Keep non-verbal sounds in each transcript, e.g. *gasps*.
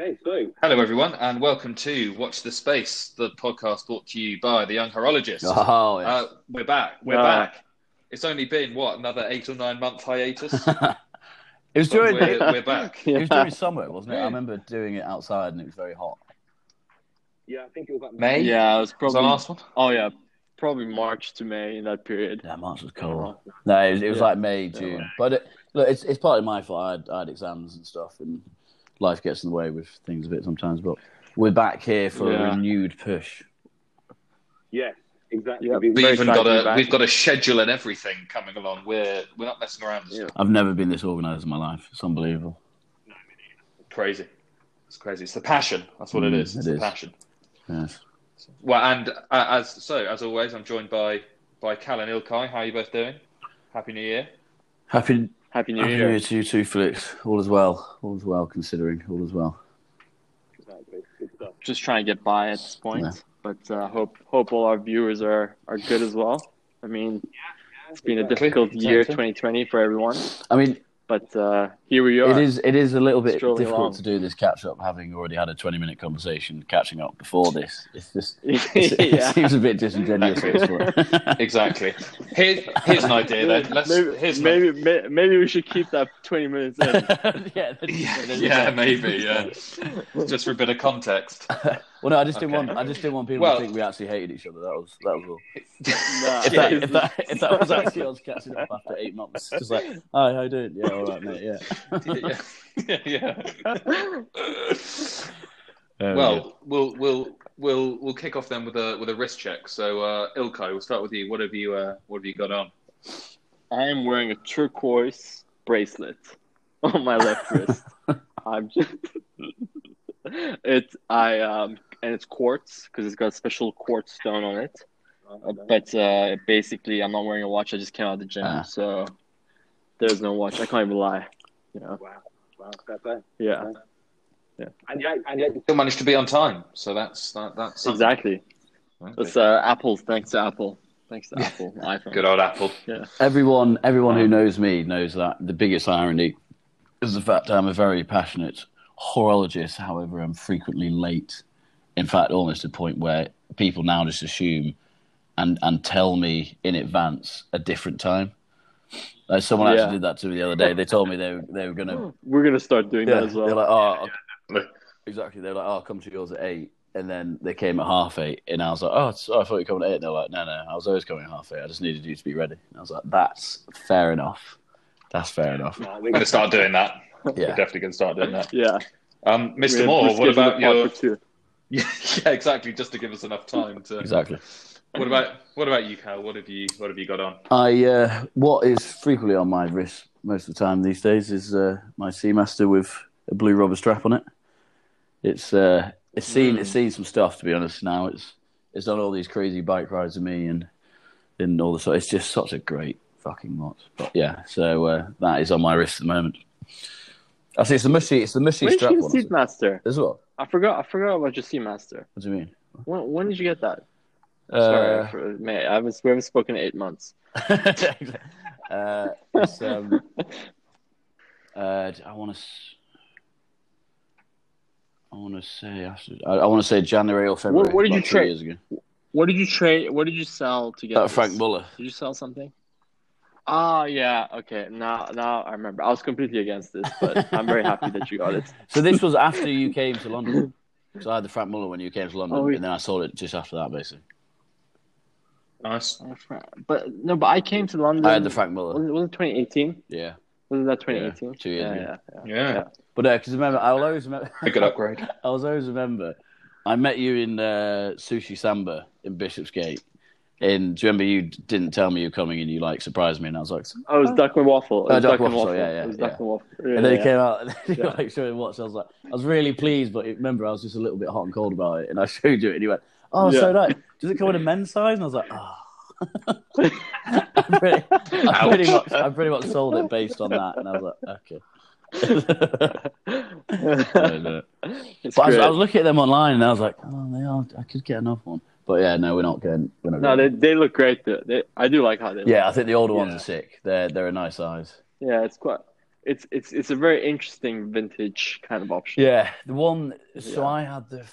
Okay, so Hello, everyone, and welcome to Watch the Space, the podcast brought to you by the Young Horologist. Oh, yeah. Uh, we're back. We're back. It's only been what another eight or nine month hiatus. *laughs* it was but during we're, *laughs* we're back. it was during summer, wasn't it? I remember doing it outside and it was very hot. yeah, I think it was like May. Yeah, it was was probably. the last one. Oh yeah, probably March to May in that period. Yeah, March was cold. No, it was, it was Yeah. like May, June. But it, look, it's it's partly my fault. I had, I had exams and stuff, and life gets in the way with things a bit sometimes. But we're back here for Yeah. a renewed push. Yes, exactly. Yep. We- We Very even excited got to be a back. we've got a schedule and everything coming along. We're we're not messing around. It's Yeah. I've never been this organised in my life. It's unbelievable. crazy. It's crazy. It's the passion. That's what it Mm, is. It's it the is. passion. Yes. Well, and uh, as so as always, I'm joined by by Cal and Ilkay. How are you both doing? Happy New Year. Happy, Happy New happy New Year. Year to you too, Felix. All is well. All is well, considering. All is well. Exactly. Just trying to get by at this point, Yeah. but uh, hope hope all our viewers are are good as well. I mean, it's been a difficult year, 2020 for everyone, I mean, but uh, here we are. It is. It is a little bit difficult along. to do this catch up, having already had a twenty-minute conversation catching up before this. It's just. *laughs* It's, yeah. It seems a bit disingenuous. at this point. *laughs* Exactly. Here, here's an idea then. *laughs* Let's maybe here's maybe, may- maybe we should keep that 20 minutes in. yeah, Yeah, yeah, maybe. Yeah, just for a bit of context. Well, no, I just didn't Okay. want. I just didn't want people Well- to think we actually hated each other. That was. That was all. *laughs* Nah. If that, if that, if that was actually us catching up after eight months, just like, hi, how you doing? Yeah, all right, mate. Yeah. *laughs* yeah, yeah. Oh, well, we'll we'll we'll we'll kick off then with a with a wrist check. So, uh, Ilko, we'll start with you. What have you uh, what have you got on? I am wearing a turquoise bracelet on my left wrist. *laughs* I'm just it's I um and it's quartz because it's got a special quartz stone on it. Uh, But uh, basically, I'm not wearing a watch. I just came out of the gym, Ah. so there's no watch. I can't even lie. You know, Wow, wow, fair play. yeah, And yet, and yet, Still managed to be on time, so that's that, that's something. exactly. That's uh, Apple's. Thanks to Apple. Thanks to Apple *laughs* iPhone. Good old Apple. Yeah. Everyone, everyone who knows me knows that the biggest irony is the fact I'm a very passionate horologist. However, I'm frequently late. In fact, almost to the point where people now just assume and and tell me in advance a different time. Like someone Yeah. actually did that to me the other day. They told me they were, they were gonna. *gasps* We're gonna start doing Yeah, that as well. they're like, oh, Yeah. exactly. They're like, oh, I'll come to yours at eight, and then they came at half eight, and I was like, oh, so I thought you were coming at eight. And they're like, no, no, I was always coming at half eight. I just needed you to be ready. And I was like, that's fair enough. That's fair enough. no, we're We're going going to start doing that. We're Yeah. definitely going to start doing that. yeah, Um, Mr. Moore, what about scheduling a your? For *laughs* two. Yeah, yeah, exactly. Just to give us enough time to. Exactly. What about what about you, Cal? What have you what have you got on? I uh, what is frequently on my wrist most of the time these days is uh, my Seamaster with a blue rubber strap on it. It's uh, it's seen it's seen some stuff to be honest. Now it's it's done all these crazy bike rides with me and and all the stuff. It's just such a great fucking watch. But yeah, so uh, that is on my wrist at the moment. I see it's the mushy it's the mushy When did strap you one get as well. I forgot. I forgot about your Seamaster. What do you mean? When, when did you get that? Sorry, Uh, for, mate. I haven't, we haven't spoken in eight months. *laughs* uh, it's, um, uh, I want to. I want to say after. I, I want to say January or February. what did you trade? Years ago. What did you trade? What did you sell to get Uh. Franck Muller. Did you sell something? Ah, yeah. Okay, now now I remember. I was completely against this, but I'm very happy that you got it. *laughs* So this was after you came to London. So I had the Franck Muller when you came to London, Oh, yeah. and then I sold it just after that, basically. Nice. Oh, But no, but I came to London. I had the Frank Was Muller. it, was it 2018? Yeah, Was it that 2018? Yeah, two years yeah, ago. yeah, yeah. Yeah, but because remember, I will always remember. a good upgrade. I'll always remember. I met you in uh, Sushi Samba in Bishopsgate. And do you remember you didn't tell me you were coming and you like surprised me and I was like, Oh, it was Duck and Waffle. It Oh, Duck Duck and Waffle, Waffle. yeah, yeah, It was yeah. Duck and Waffle. And then Yeah, he came out *laughs* and he Yeah. like showing watch. I was like, I was really pleased, but remember, I was just a little bit hot and cold about it. And I *laughs* showed you it, and he went, "Oh, so nice. Does it come in a men's size?" And I was like, ah. *laughs* "Oh." I, pretty, I, pretty much, I pretty much sold it based on that, and I was like, okay. I was. I was looking at them online, and I was like, oh, they are. I could get another one, but yeah, no, we're not going. We're not no, getting- they they look great. Though. They, I do like how they. yeah, I think the older ones are sick. They're they're a nice size. yeah, it's quite. it's it's it's a very interesting vintage kind of option. Yeah, the one. So Yeah. I had the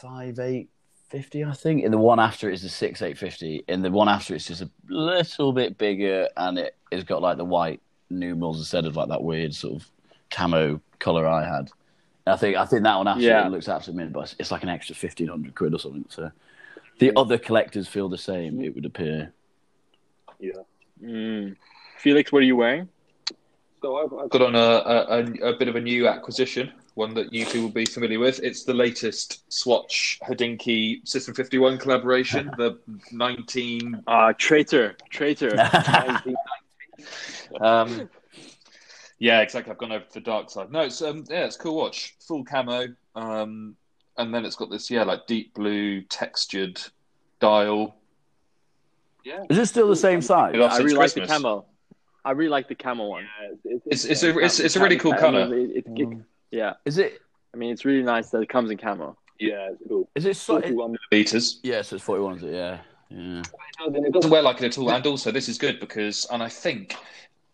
five eight fifty, I think, and the one after it is the six eight fifty, and the one after it's just a little bit bigger, and it has got like the white numerals instead of like that weird sort of camo color I had. I think I think that one actually Yeah. looks absolutely mint, but it's- it's like an extra fifteen hundred quid or something. So the other collectors feel the same. It would appear. Yeah. Mm. Felix, what are you wearing? So I've, I've Got on a, a, a, a bit of a new acquisition, one that you two will be familiar with. It's the latest Swatch Hodinkee System 51 collaboration, the 19. Uh traitor, traitor. *laughs* Um, yeah, exactly. I've gone over to the dark side. No, it's um, yeah, it's a cool watch, full camo, um, and then it's got this yeah, like deep blue textured dial. yeah. Is it still the same size? It lasts I since really like the Christmas. camo. I really like the camo one. Yeah, It's it's a it's, it's a really cool I color. mean, it- it- it- mm. yeah, Is it? I mean it's really nice that it comes in camo. Yeah, it's cool. Is it? So, it 41 Meters. yeah, so it's forty one. Is it? Yeah, yeah. It doesn't doesn't wear like it at all. And also, this is good because, and I think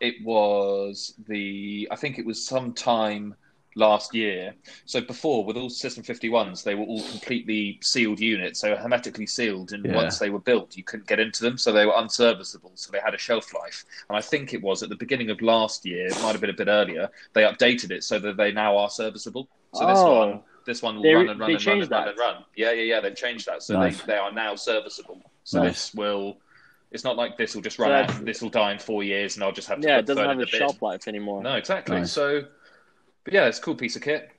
it was the, I think it was sometime last year. So before, with all System 51s, they were all completely sealed units. They were hermetically sealed, and Yeah. once they were built, you couldn't get into them, so they were unserviceable. So they had a shelf life. And I think it was at the beginning of last year, it might have been a bit earlier. They updated it so that they now are serviceable. So this Oh. one. This one will They- run and run and run and run and run. Yeah, yeah, yeah. They've changed that, so Nice. they, they are now serviceable. So Nice. this will. It's not like this will just So run out. This will die in four years, and I'll just have to. Yeah, put it doesn't have in a the shelf life anymore. No, exactly. Nice. So, but yeah, it's a cool piece of kit.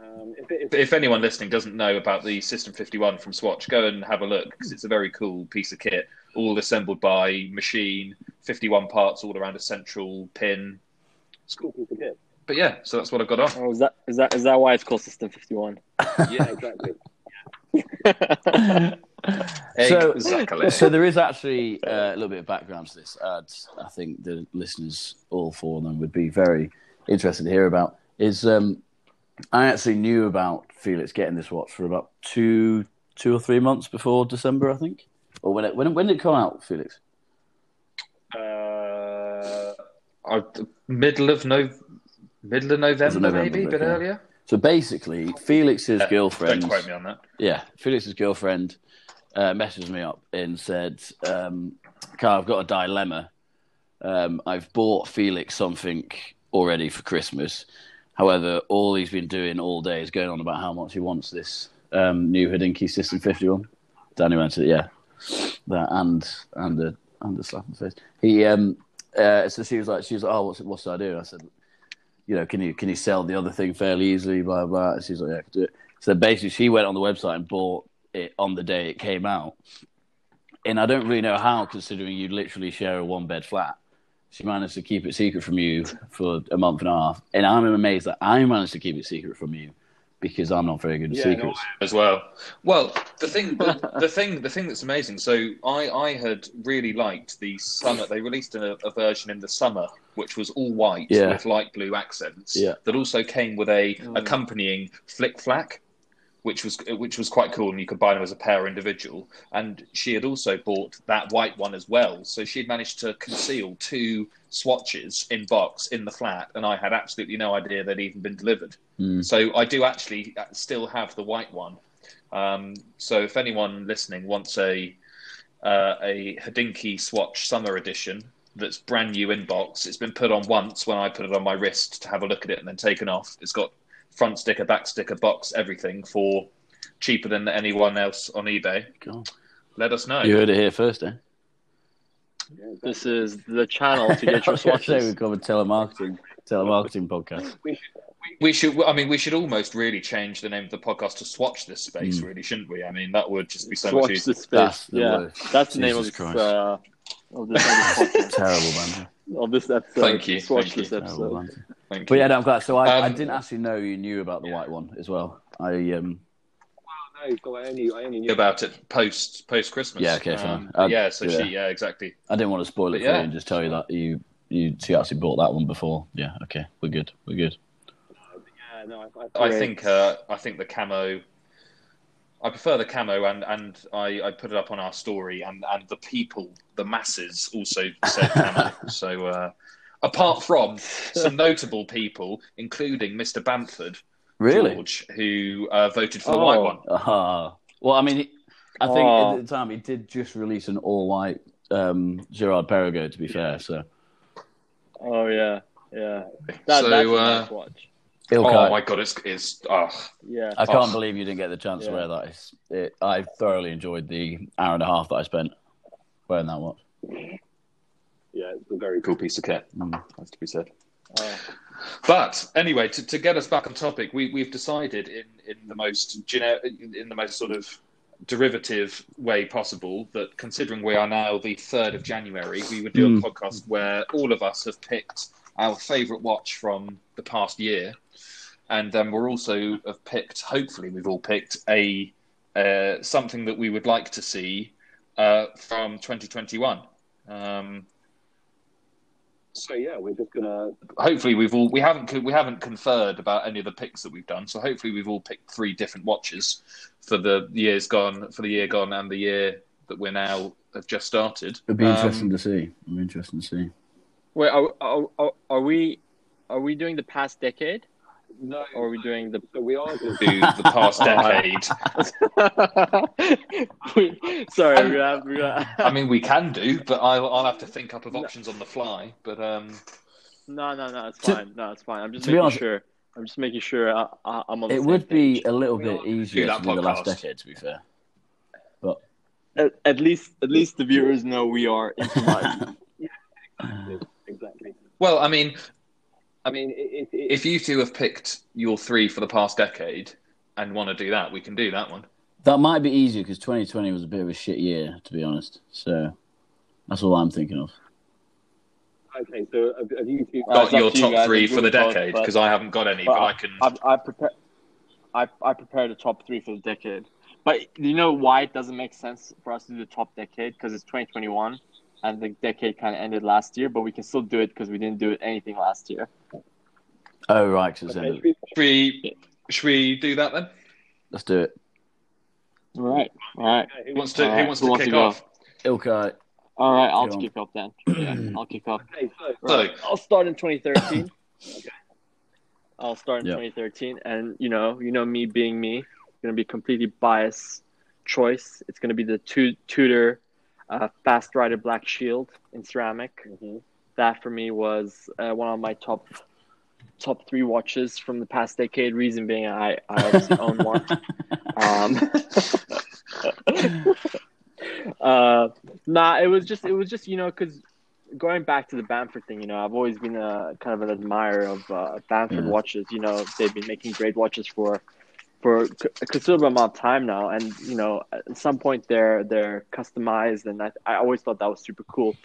Um, if if if anyone listening doesn't know about the System 51 from Swatch, go and have a look because it's a very cool piece of kit. All assembled by machine, 51 parts all around a central pin. it's a cool piece of kit. But yeah, so that's what I've got on. Oh, is that is that is that why it's called System Fifty One? *laughs* Yeah, exactly. So- exactly. so there is actually uh, a little bit of background to this. Uh, I think the listeners, all four of them, would be very interested to hear about. Is um, I actually knew about Felix getting this watch for about two, two or three months before December, I think, or when it when when did it come out, Felix? Uh, middle of no, middle of November, November, maybe a bit yeah. earlier. So basically, Felix's Uh, girlfriend. Don't quote me on that. Yeah, Felix's girlfriend uh, messaged me up and said, um, Carl, I've got a dilemma. Um, I've bought Felix something already for Christmas. However, all he's been doing all day is going on about how much he wants this um, new Hodinkee System 51. Danny answered, yeah. That and and a, and slap in the face. He, um, uh, so she was like, she was like, oh, what's, what should I do? I said, you know, can you can you sell the other thing fairly easily? Blah blah. And she's like, yeah, I can do it. So basically, she went on the website and bought it on the day it came out. And I don't really know how, considering you'd literally share a one bed flat. She managed to keep it secret from you for a month and a half, and I'm amazed that I managed to keep it secret from you because I'm not very good at Yeah, no, secrets. as well. Well, the thing, the, the thing, the thing that's amazing. So I, I had really liked the summer. They released a, a version in the summer, which was all white Yeah. with light blue accents. Yeah. That also came with a Mm. accompanying Flik Flak, which was which was quite cool, and you could buy them as a pair or individual. And she had also bought that white one as well. So she had managed to conceal two swatches in box in the flat, and I had absolutely no idea they'd even been delivered. Mm. So I do actually uh, still have the white one. Um, so if anyone listening wants a uh, a Hodinkee Swatch Summer Edition that's brand new in box, it's been put on once when I put it on my wrist to have a look at it and then taken off. It's got front sticker, back sticker, box, everything for cheaper than anyone else on eBay. God. Let us know. You heard it here first, eh? This is the channel to get *laughs* your I was gonna say swatches. we cover telemarketing, telemarketing podcast. We should, We should. I mean, we should almost really change the name of the podcast to "Swatch This Space," Mm. really, shouldn't we? I mean, that would just be so much Swatch easier. the space. That's the yeah, word. that's the name of Christ. this, uh, of this, of *laughs* Terrible banter. Of this episode. Thank you, Swatch thank you. this Terrible episode. banter. Thank But you. yeah, no, I'm glad. So I, I Um, didn't actually know you knew about the yeah. white one as well. I um no, I only, I only knew about it post post Christmas. Yeah, okay, fine. Um, yeah, so yeah. she, yeah, exactly. I didn't want to spoil it But for yeah. you and just tell you that you you she actually bought that one before. Yeah, okay, we're good. We're good. Yeah, no, I, I, I think uh, I think the camo. I prefer the camo, and and I, I put it up on our story, and and the people, the masses, also said camo. *laughs* so uh, apart from some notable people, including Mr. Bamford Really? George, who uh, voted for the Oh. white one. Ah. well, I mean, he- I think Oh. at the time he did just release an all-white um, Girard-Perregaux. To be fair, so Oh yeah, yeah. That, So, that's a uh, nice watch. Ilkay, Oh my god, it's it's oh, Yeah. I can't Oh. believe you didn't get the chance to wear that. It's, it, I thoroughly enjoyed the hour and a half that I spent wearing that watch. Yeah, it's a very cool piece of kit. Mm. Has to be said. Oh. But anyway, to, to get us back on topic, we we've decided in, in the most gener- in the most sort of derivative way possible that considering we are now the third of January, we would do Mm. a podcast where all of us have picked our favourite watch from the past year, and then we're also have picked. Hopefully, we've all picked a uh, something that we would like to see uh, from 2021. Um, So yeah, we're just gonna. hopefully we've all we haven't we haven't conferred about any of the picks that we've done. So hopefully we've all picked three different watches for the years gone, for the year gone, and the year that we're now have just started. It'd be Um, interesting to see. It'd be interesting to see. Wait, are, are, are, are we are we doing the past decade, No, or are we doing the? so we are going To do the past *laughs* decade. Wait, *laughs* Sorry, we're gonna have, we're gonna... I mean, we can do, but I'll, I'll have to think up of options on the fly. But um, no, no, no, it's fine. No, it's fine. I'm just to be making honest- sure. I'm just making sure I, I, I'm on. The It same would be page. a little We bit easier to do the last decade. To be fair, At, at least, at least the viewers know we are improvising. *laughs* exactly. well, I mean, I mean, it, it, it, if you two have picked your three for the past decade and want to do that, we can do that one. that might be easier because 2020 was a bit of a shit year, to be honest. So that's all I'm thinking of. okay. So have, have you two? Got your to you top guys. three for the decade because I haven't got any, but but I can. I, I prepare. I I prepared a top three for the decade. But do you know why it doesn't make sense for us to do the top decade? Because it's 2021, and the decade kind of ended last year. But we can still do it because we didn't do anything last year. Oh right, it's Okay, should we- Should we, do that then? let's do it. All right, all right, okay, Who who- wants to, All who right, wants who to wants kick to go? off? Ilkay, all right. I'll Go on. kick off then. Yeah, *clears throat* I'll kick off. Okay, so So, I'll start in 2013. *clears throat* Okay. I'll start in Yeah. 2013, and you know, you know me being me, gonna be completely biased choice. It's gonna be the tu- Tudor uh, Fastrider Black Shield in ceramic. Mhm. That for me was uh, one of my top top three watches from the past decade. Reason being, I I obviously own one. *laughs* Um, *laughs* uh, nah, it was just it was just you know because going back to the Bamford thing, you know, I've always been a kind of an admirer of uh, Bamford Yeah. watches. You know, they've been making great watches for for a considerable amount of time now, and you know, at some point they're they're customized, and I, I always thought that was super cool.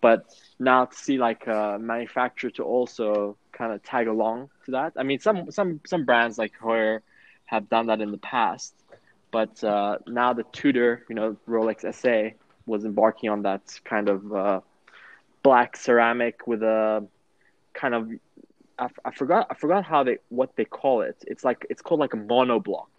But now to see like a manufacturer to also kind of tag along to that, I mean, some some some brands like Heuer have done that in the past, but uh, now the Tudor, you know, Rolex SA was embarking on that kind of uh, black ceramic with a kind of I, I forgot I forgot how they what they call it. It's like it's called like a monoblock.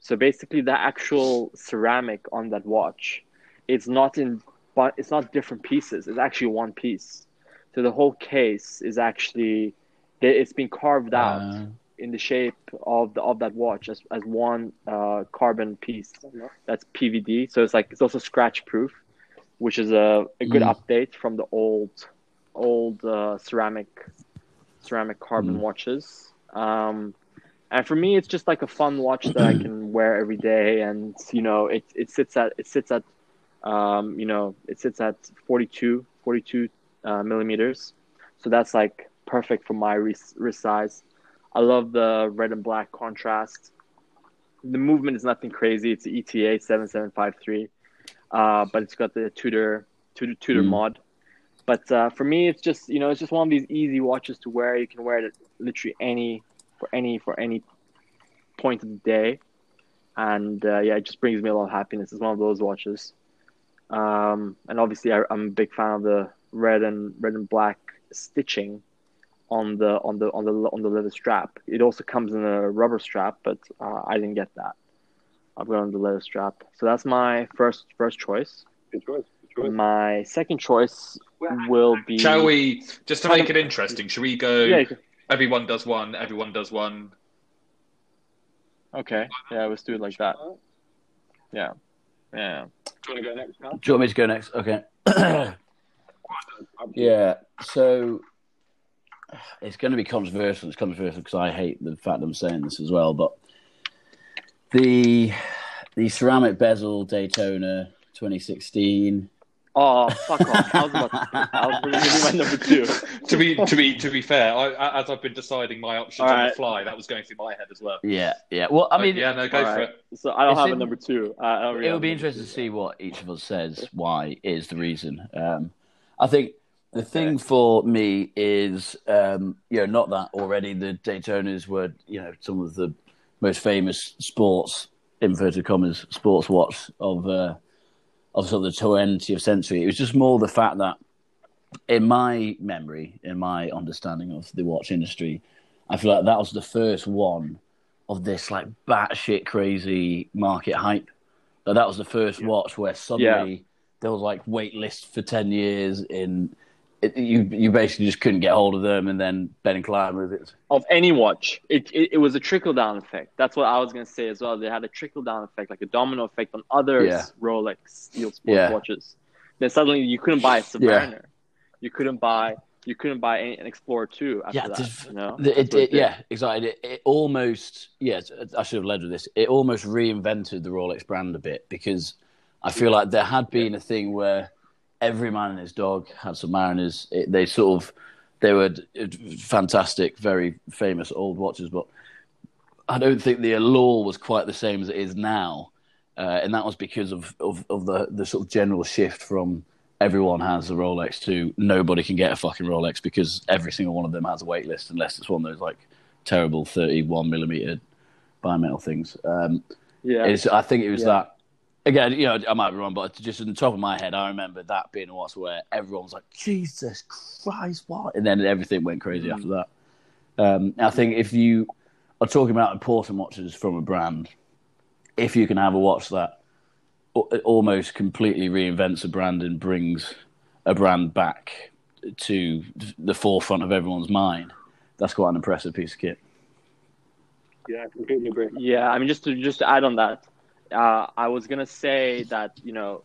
So basically, the actual ceramic on that watch, it's not in but it's not different pieces. It's actually one piece. So the whole case is actually it's been carved out Uh, in the shape of the of that watch as as one uh, carbon piece that's PVD. So it's like it's also scratch proof, which is a, a good Mm. update from the old old uh, ceramic ceramic carbon Mm. watches. Um, and for me, it's just like a fun watch that I can *clears throat* wear every day, and you know, it it sits at it sits at um, you know it sits at 42, 42 uh, millimeters, so that's like perfect for my wrist, wrist size. I love the red and black contrast. The movement is nothing crazy. It's ETA seven seven five three, uh, but it's got the Tudor Tudor, Tudor Mm. mod. But uh, for me, it's just you know it's just one of these easy watches to wear. You can wear it at literally any for any for any point of the day, and uh, yeah, it just brings me a lot of happiness. It's one of those watches. Um, and obviously, I, I'm a big fan of the red and red and black stitching on the on the on the on the leather strap. It also comes in a rubber strap, but uh, I didn't get that. I've got on the leather strap. So that's my first first choice. Good choice. Good choice. My second choice will be. Shall we just to make it interesting? Shall we go? Yeah. Everyone does one. Everyone does one. Okay. Yeah, let's do it like that. Yeah. Yeah. Do you want to go next, Carl? Do you want me to go next? Okay. yeah. So it's going to be controversial. It's controversial because I hate the fact that I'm saying this as well. But the the ceramic bezel Daytona 2016. Oh, fuck off! I was about to, I was going to give you my number two. To be to be to be fair, I, I- as I've been deciding my options All on the fly, that was going through my head as well. Yeah. Yeah. Well, I mean, yeah, no, go for right. it. So I don't It's have a number two. I I really it have would be a number interesting to two. see what each of us says. Why is the reason? Um, I think the thing for me is, um, you know, not that already the Daytonas were, you know, some of the most famous sports inverted commas sports watch of uh, of sort of the twentieth century. It was just more the fact that, in my memory, in my understanding of the watch industry, I feel like that was the first one of this like batshit crazy market hype. That that was the first watch where suddenly there was like wait list for ten years in. It, you you basically just couldn't get hold of them, and then Ben and Clyde with it. of any watch. It, it it was a trickle down effect. That's what I was gonna say as well. They had a trickle down effect, like a domino effect on other Yeah. Rolex Steel Sports Yeah. watches. Then suddenly you couldn't buy a Submariner. You couldn't buy you couldn't buy any, an Explorer two after Yeah, that. this- you know? The- That's It, it, yeah, exactly. It, it almost, yeah, I should have led with this. It almost reinvented the Rolex brand a bit because I feel like there had been a thing where every man and his dog had Submariners. It, they sort of, they were fantastic, very famous old watches, but I don't think the allure was quite the same as it is now. Uh, and that was because of, of, of the, the sort of general shift from everyone has a Rolex to nobody can get a fucking Rolex because every single one of them has a wait list unless it's one of those like terrible 31 millimeter bimetal things. Um, yeah. I think it was Yeah. that. Again, you know, I might be wrong, but just on the top of my head, I remember that being a watch where everyone was like, "Jesus Christ, what?" And then everything went crazy Mm. after that. Um, I think if you are talking about important watches from a brand, if you can have a watch that almost completely reinvents a brand and brings a brand back to the forefront of everyone's mind, that's quite an impressive piece of kit. Yeah, I completely agree. Yeah, I mean, just to just to add on that, uh, I was gonna say that you know,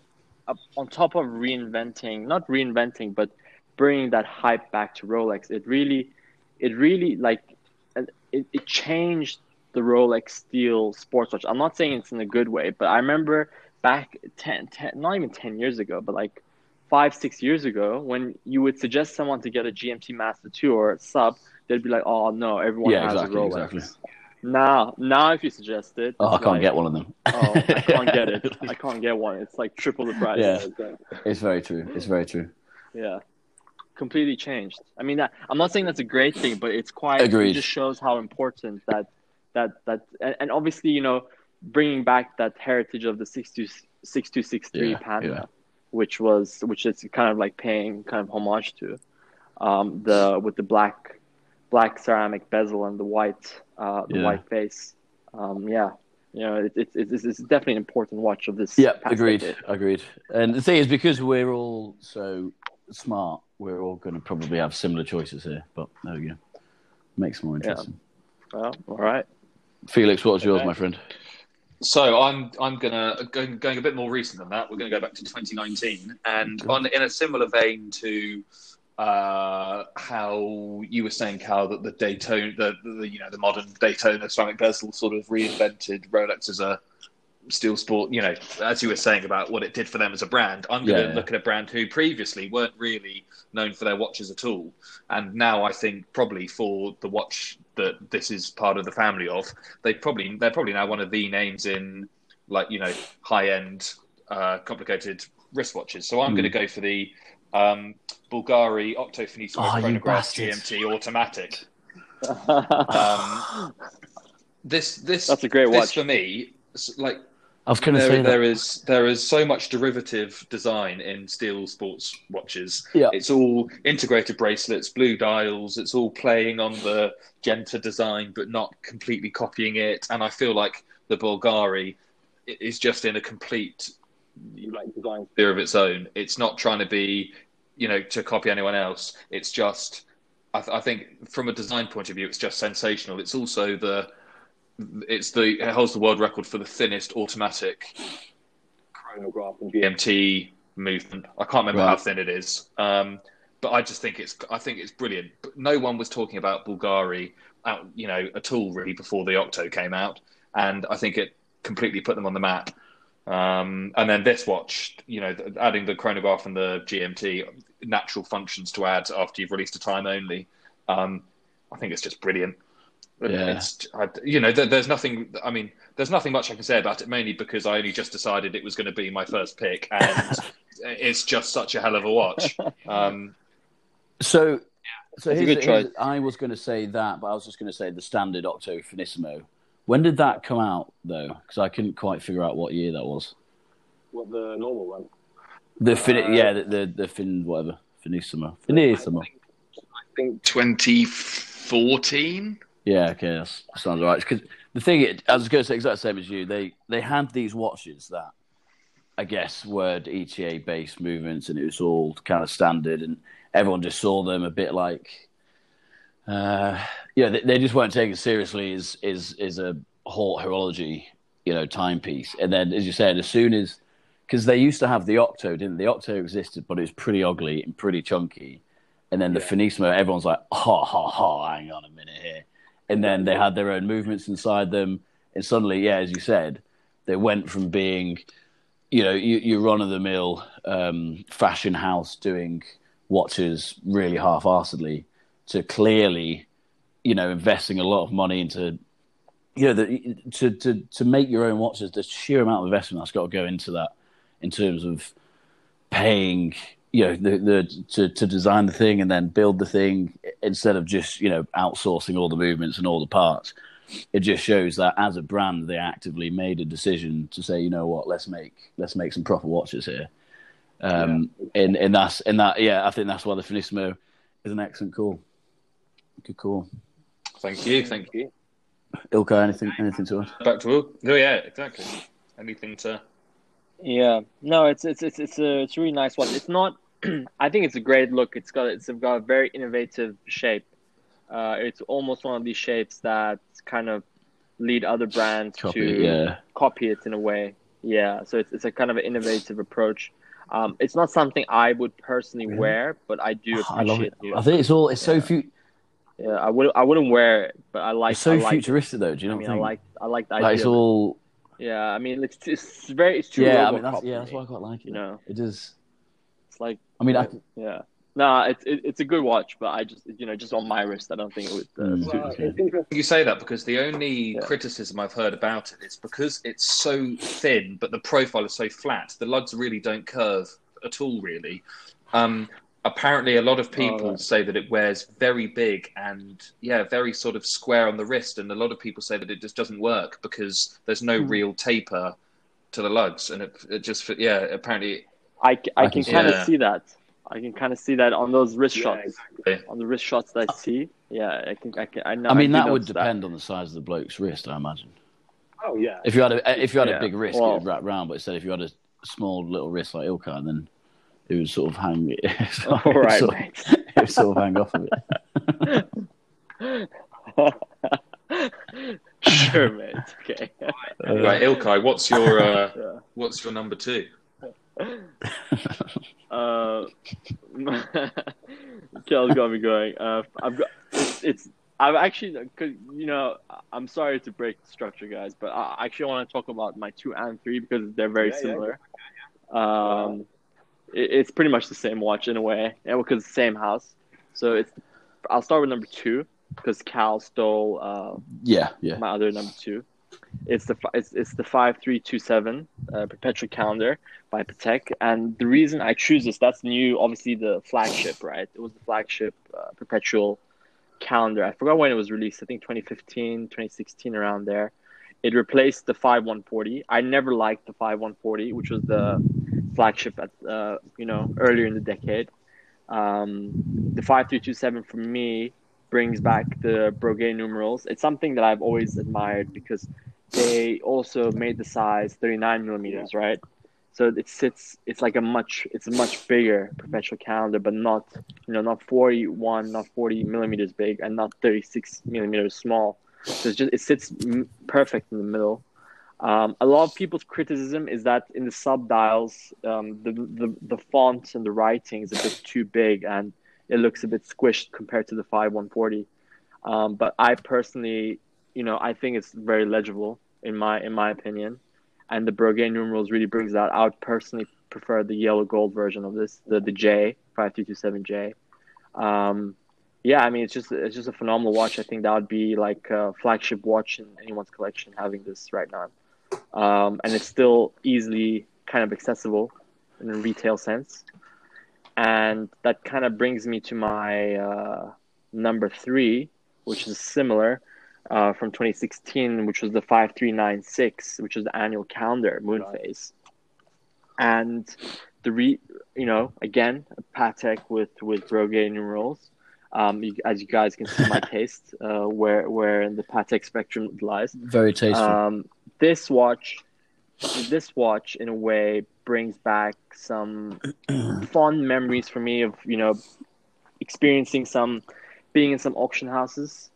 on top of reinventing, not reinventing, but bringing that hype back to Rolex, it really, it really like, it, it changed the Rolex steel sports watch. I'm not saying it's in a good way, but I remember back 10, 10 not even ten years ago, but like five, six years ago, when you would suggest someone to get a GMT Master Two or a sub, they'd be like, "Oh no, everyone Yeah, has exactly, a Rolex." exactly. Now, now if you suggest it, Oh, I can't like, get one of them. Oh, I can't *laughs* get it. I can't get one. It's like triple the price. Yeah. It's very true. It's very true. Yeah. Completely changed. I mean, I'm not saying that's a great thing, but it's quite. Agreed. It just shows how important that that that and, and obviously you know bringing back that heritage of the six two six two six three Yeah, Panda, yeah. which was which is kind of like paying kind of homage to um, the with the black black ceramic bezel and the white uh, the Yeah. white face. Um, yeah, you know, it, it, it's it's definitely an important watch of this. Yeah, past agreed. decade. Agreed. And the thing is, because we're all so smart, we're all going to probably have similar choices here. But there we go. Makes more interesting. Well, all right. Felix, what's yours, my friend? So I'm I'm gonna going, going a bit more recent than that. We're going to go back to 2019, and on in a similar vein to uh, how you were saying, Cal, that the Daytona, the, the you know the modern Daytona ceramic bezel sort of reinvented Rolex as a steel sport. You know, as you were saying about what it did for them as a brand. I'm going to Yeah. look at a brand who previously weren't really known for their watches at all, and now I think probably for the watch that this is part of the family of, they probably they're probably now one of the names in like you know high end uh, complicated wristwatches. So I'm Hmm. going to go for the um, Bulgari Octo Finissimo Oh, Chronograph. GMT automatic. *laughs* Um, This this That's a great this watch. for me. Like I was going to say there that. is there is so much derivative design in steel sports watches. Yeah. It's all integrated bracelets, blue dials. It's all playing on the Genta design, but not completely copying it. And I feel like the Bulgari is just in a complete you like design. sphere of its own. It's not trying to be you know, to copy anyone else. It's just, I, th- I think, from a design point of view, it's just sensational. It's also the, it's the it holds the world record for the thinnest automatic Chronograph and. GMT movement. I can't remember Right. how thin it is, um, but I just think it's I think it's brilliant. But no one was talking about Bulgari out, you know, at all really before the Octo came out, and I think it completely put them on the map. Um, and then this watch, you know, adding the chronograph and the GMT, natural functions to add after you've released a time only. Um, I think it's just brilliant. Yeah. It's, I, you know, there, there's nothing. I mean, there's nothing much I can say about it, mainly because I only just decided it was going to be my first pick, and *laughs* it's just such a hell of a watch. Um, So, so It's a here's, good here's- choice. I was going to say that, but I was just going to say the standard Octo Finissimo. When did that come out, though? Because I couldn't quite figure out what year that was. What the normal one? The fin, Uh, yeah, the, the the fin, whatever, Finissimo, Finissimo. I think 2014. Yeah, okay, that sounds right. Because the thing, it, I was going to say exactly the same as you. They they had these watches that I guess were ETA based movements, and it was all kind of standard, and everyone just saw them a bit like, uh, yeah, they, they just weren't taken seriously as is is a hor- horology, you know, timepiece. And then, as you said, as soon as because they used to have the Octo, didn't they? the Octo existed, but it was pretty ugly and pretty chunky. And then the Yeah. Finissimo, everyone's like, ha ha ha, hang on a minute here. And then they had their own movements inside them. And suddenly, yeah, as you said, they went from being, you know, you, you run of the mill um, fashion house doing watches really half assedly to clearly, you know, investing a lot of money into, you know, the, to, to, to make your own watches, the sheer amount of investment that's got to go into that in terms of paying you know the, the to, to design the thing and then build the thing instead of just you know outsourcing all the movements and all the parts. It just shows that as a brand they actively made a decision to say you know what? Let's make let's make some proper watches here. Um and and that's and that yeah i think that's why the finissimo is an excellent call good call Thank you. Thank you. ilka anything anything to add Back to Will. Oh yeah, exactly. Anything to? Yeah, no, it's it's it's it's a it's a really nice one. It's not. *clears throat* I think it's a great look. It's got it's got a very innovative shape. Uh, it's almost one of these shapes that kind of lead other brands Copy to yeah copy it in a way. Yeah, so it's it's a kind of an innovative approach. Um, it's not something I would personally Really? wear, but I do i love appreciate it it. i think it's all it's so Yeah. Fu- Yeah, I would I wouldn't wear it, but I like it's so I like futuristic though do you I know mean, what I I like I like the like, idea. it's all Yeah, I mean, it's it's very it's too yeah, I mean that's yeah, that's why I quite like it. You know, it is. it's like I mean, I, yeah, yeah. No, it's it, it's a good watch, but I just you know just on my wrist, I don't think it would uh, Mm. Well, it's interesting. You say that because the only Yeah. criticism I've heard about it is because it's so thin, but the profile is so flat. The lugs really don't curve at all, really. Um, apparently, a lot of people Oh, right. say that it wears very big and yeah, very sort of square on the wrist, and a lot of people say that it just doesn't work because there's no Hmm. real taper to the lugs, and it, it just yeah, apparently i, can can kind of see- see that. I can kind of see that on those wrist Yeah, shots, exactly. on the wrist shots that I see. Yeah, I can I can I know. I mean, do that would notice depend on the size of the bloke's wrist, I imagine. Oh yeah. If you had a if you had Yeah. a big wrist, Well- it would wrap round. But instead, if you had a small little wrist like Ilka, then it would sort of hang. *laughs* It All would right, sort, mate. it would sort of hang off a bit. *laughs* sure, mate. Okay. right. Ilkay, what's your uh, *laughs* Yeah. what's your number two? Uh, Kel's got me going. Uh, I've got it's, it's I've actually cause you know I'm sorry to break the structure, guys, but I actually want to talk about my two and three because they're very Yeah, yeah. similar. Um, it, it's pretty much the same watch in a way, and because it's the same house. So it's I'll start with number two because Cal stole uh, yeah, yeah. my other number two. It's the it's, it's the five three two seven uh, perpetual calendar by Patek, and the reason I choose this that's new. Obviously, the flagship, right? It was the flagship uh, perpetual calendar. I forgot when it was released. I think 2015, 2016, around there. It replaced the five one forty. I never liked the five one forty, which was the flagship at uh, you know earlier in the decade. Um, the five three two seven for me brings back the Breguet numerals. It's something that I've always admired because they also made the size 39 millimeters, right? So it sits. It's like a much. It's a much bigger perpetual calendar, but not you know not forty one, not forty millimeters big, and not thirty six millimeters small. So it's just it sits perfect in the middle. Um, a lot of people's criticism is that in the sub dials, um, the, the the font and the writing is a bit too big and it looks a bit squished compared to the five one forty. Um, but I personally, you know, I think it's very legible in my in my opinion, and the Breguet numerals really brings that. I would personally prefer the yellow gold version of this, the the J five two two seven J. Um, yeah, I mean it's just it's just a phenomenal watch. I think that would be like a flagship watch in anyone's collection having this right now, um, and it's still easily kind of accessible in a retail sense. And that kind of brings me to my uh, number three, which is similar uh, from 2016, which was the 5396, which is the annual calendar moon Right. phase. And the re, you know, again, Patek with with Breguet numerals. Um, you, as you guys can see, my *laughs* taste, uh, where where in the Patek spectrum lies. Very tasteful. Um, this watch, this watch, in a way, brings back some *clears throat* fond memories for me of you know experiencing some being in some auction houses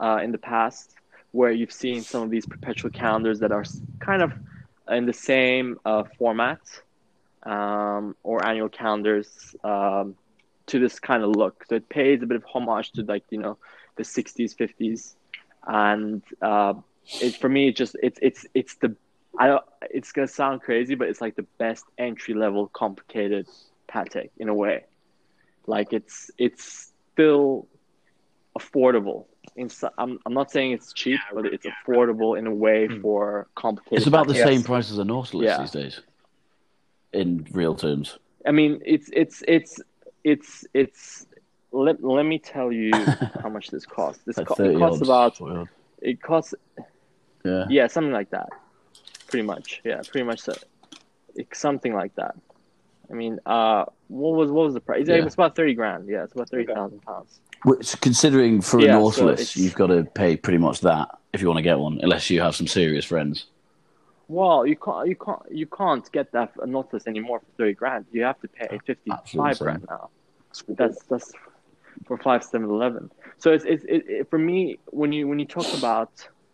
uh, in the past where you've seen some of these perpetual calendars that are kind of in the same uh, format um, or annual calendars um, to this kind of look. So it pays a bit of homage to like you know the 60s, 50s, and uh, it for me it just it's it's it's the I don't, it's gonna sound crazy, but it's like the best entry level complicated Patek in a way. Like it's it's still affordable. In, so- I'm I'm not saying it's cheap, Yeah, but it's yeah, affordable in a way Hmm. for complicated. it's about the Pateks. same price as a Nautilus Yeah. these days, in real terms. I mean, it's it's it's it's it's. Let, let me tell you *laughs* how much this costs. This co- costs odds, about it costs Yeah. yeah something like that, pretty much yeah pretty much so. It's something like that. I mean, uh, what was what was the price? Yeah. It was about thirty grand. Yeah, it's about thirty thousand pounds. Which, considering for a Yeah, so Nautilus, it's- you've got to pay pretty much that if you want to get one, unless you have some serious friends. Well, you can't you can't you can't get that a Nautilus anymore for thirty grand. You have to pay fifty Absolutely five grand now. That's that's for five seven eleven. So it's it's it, it, for me when you when you talk about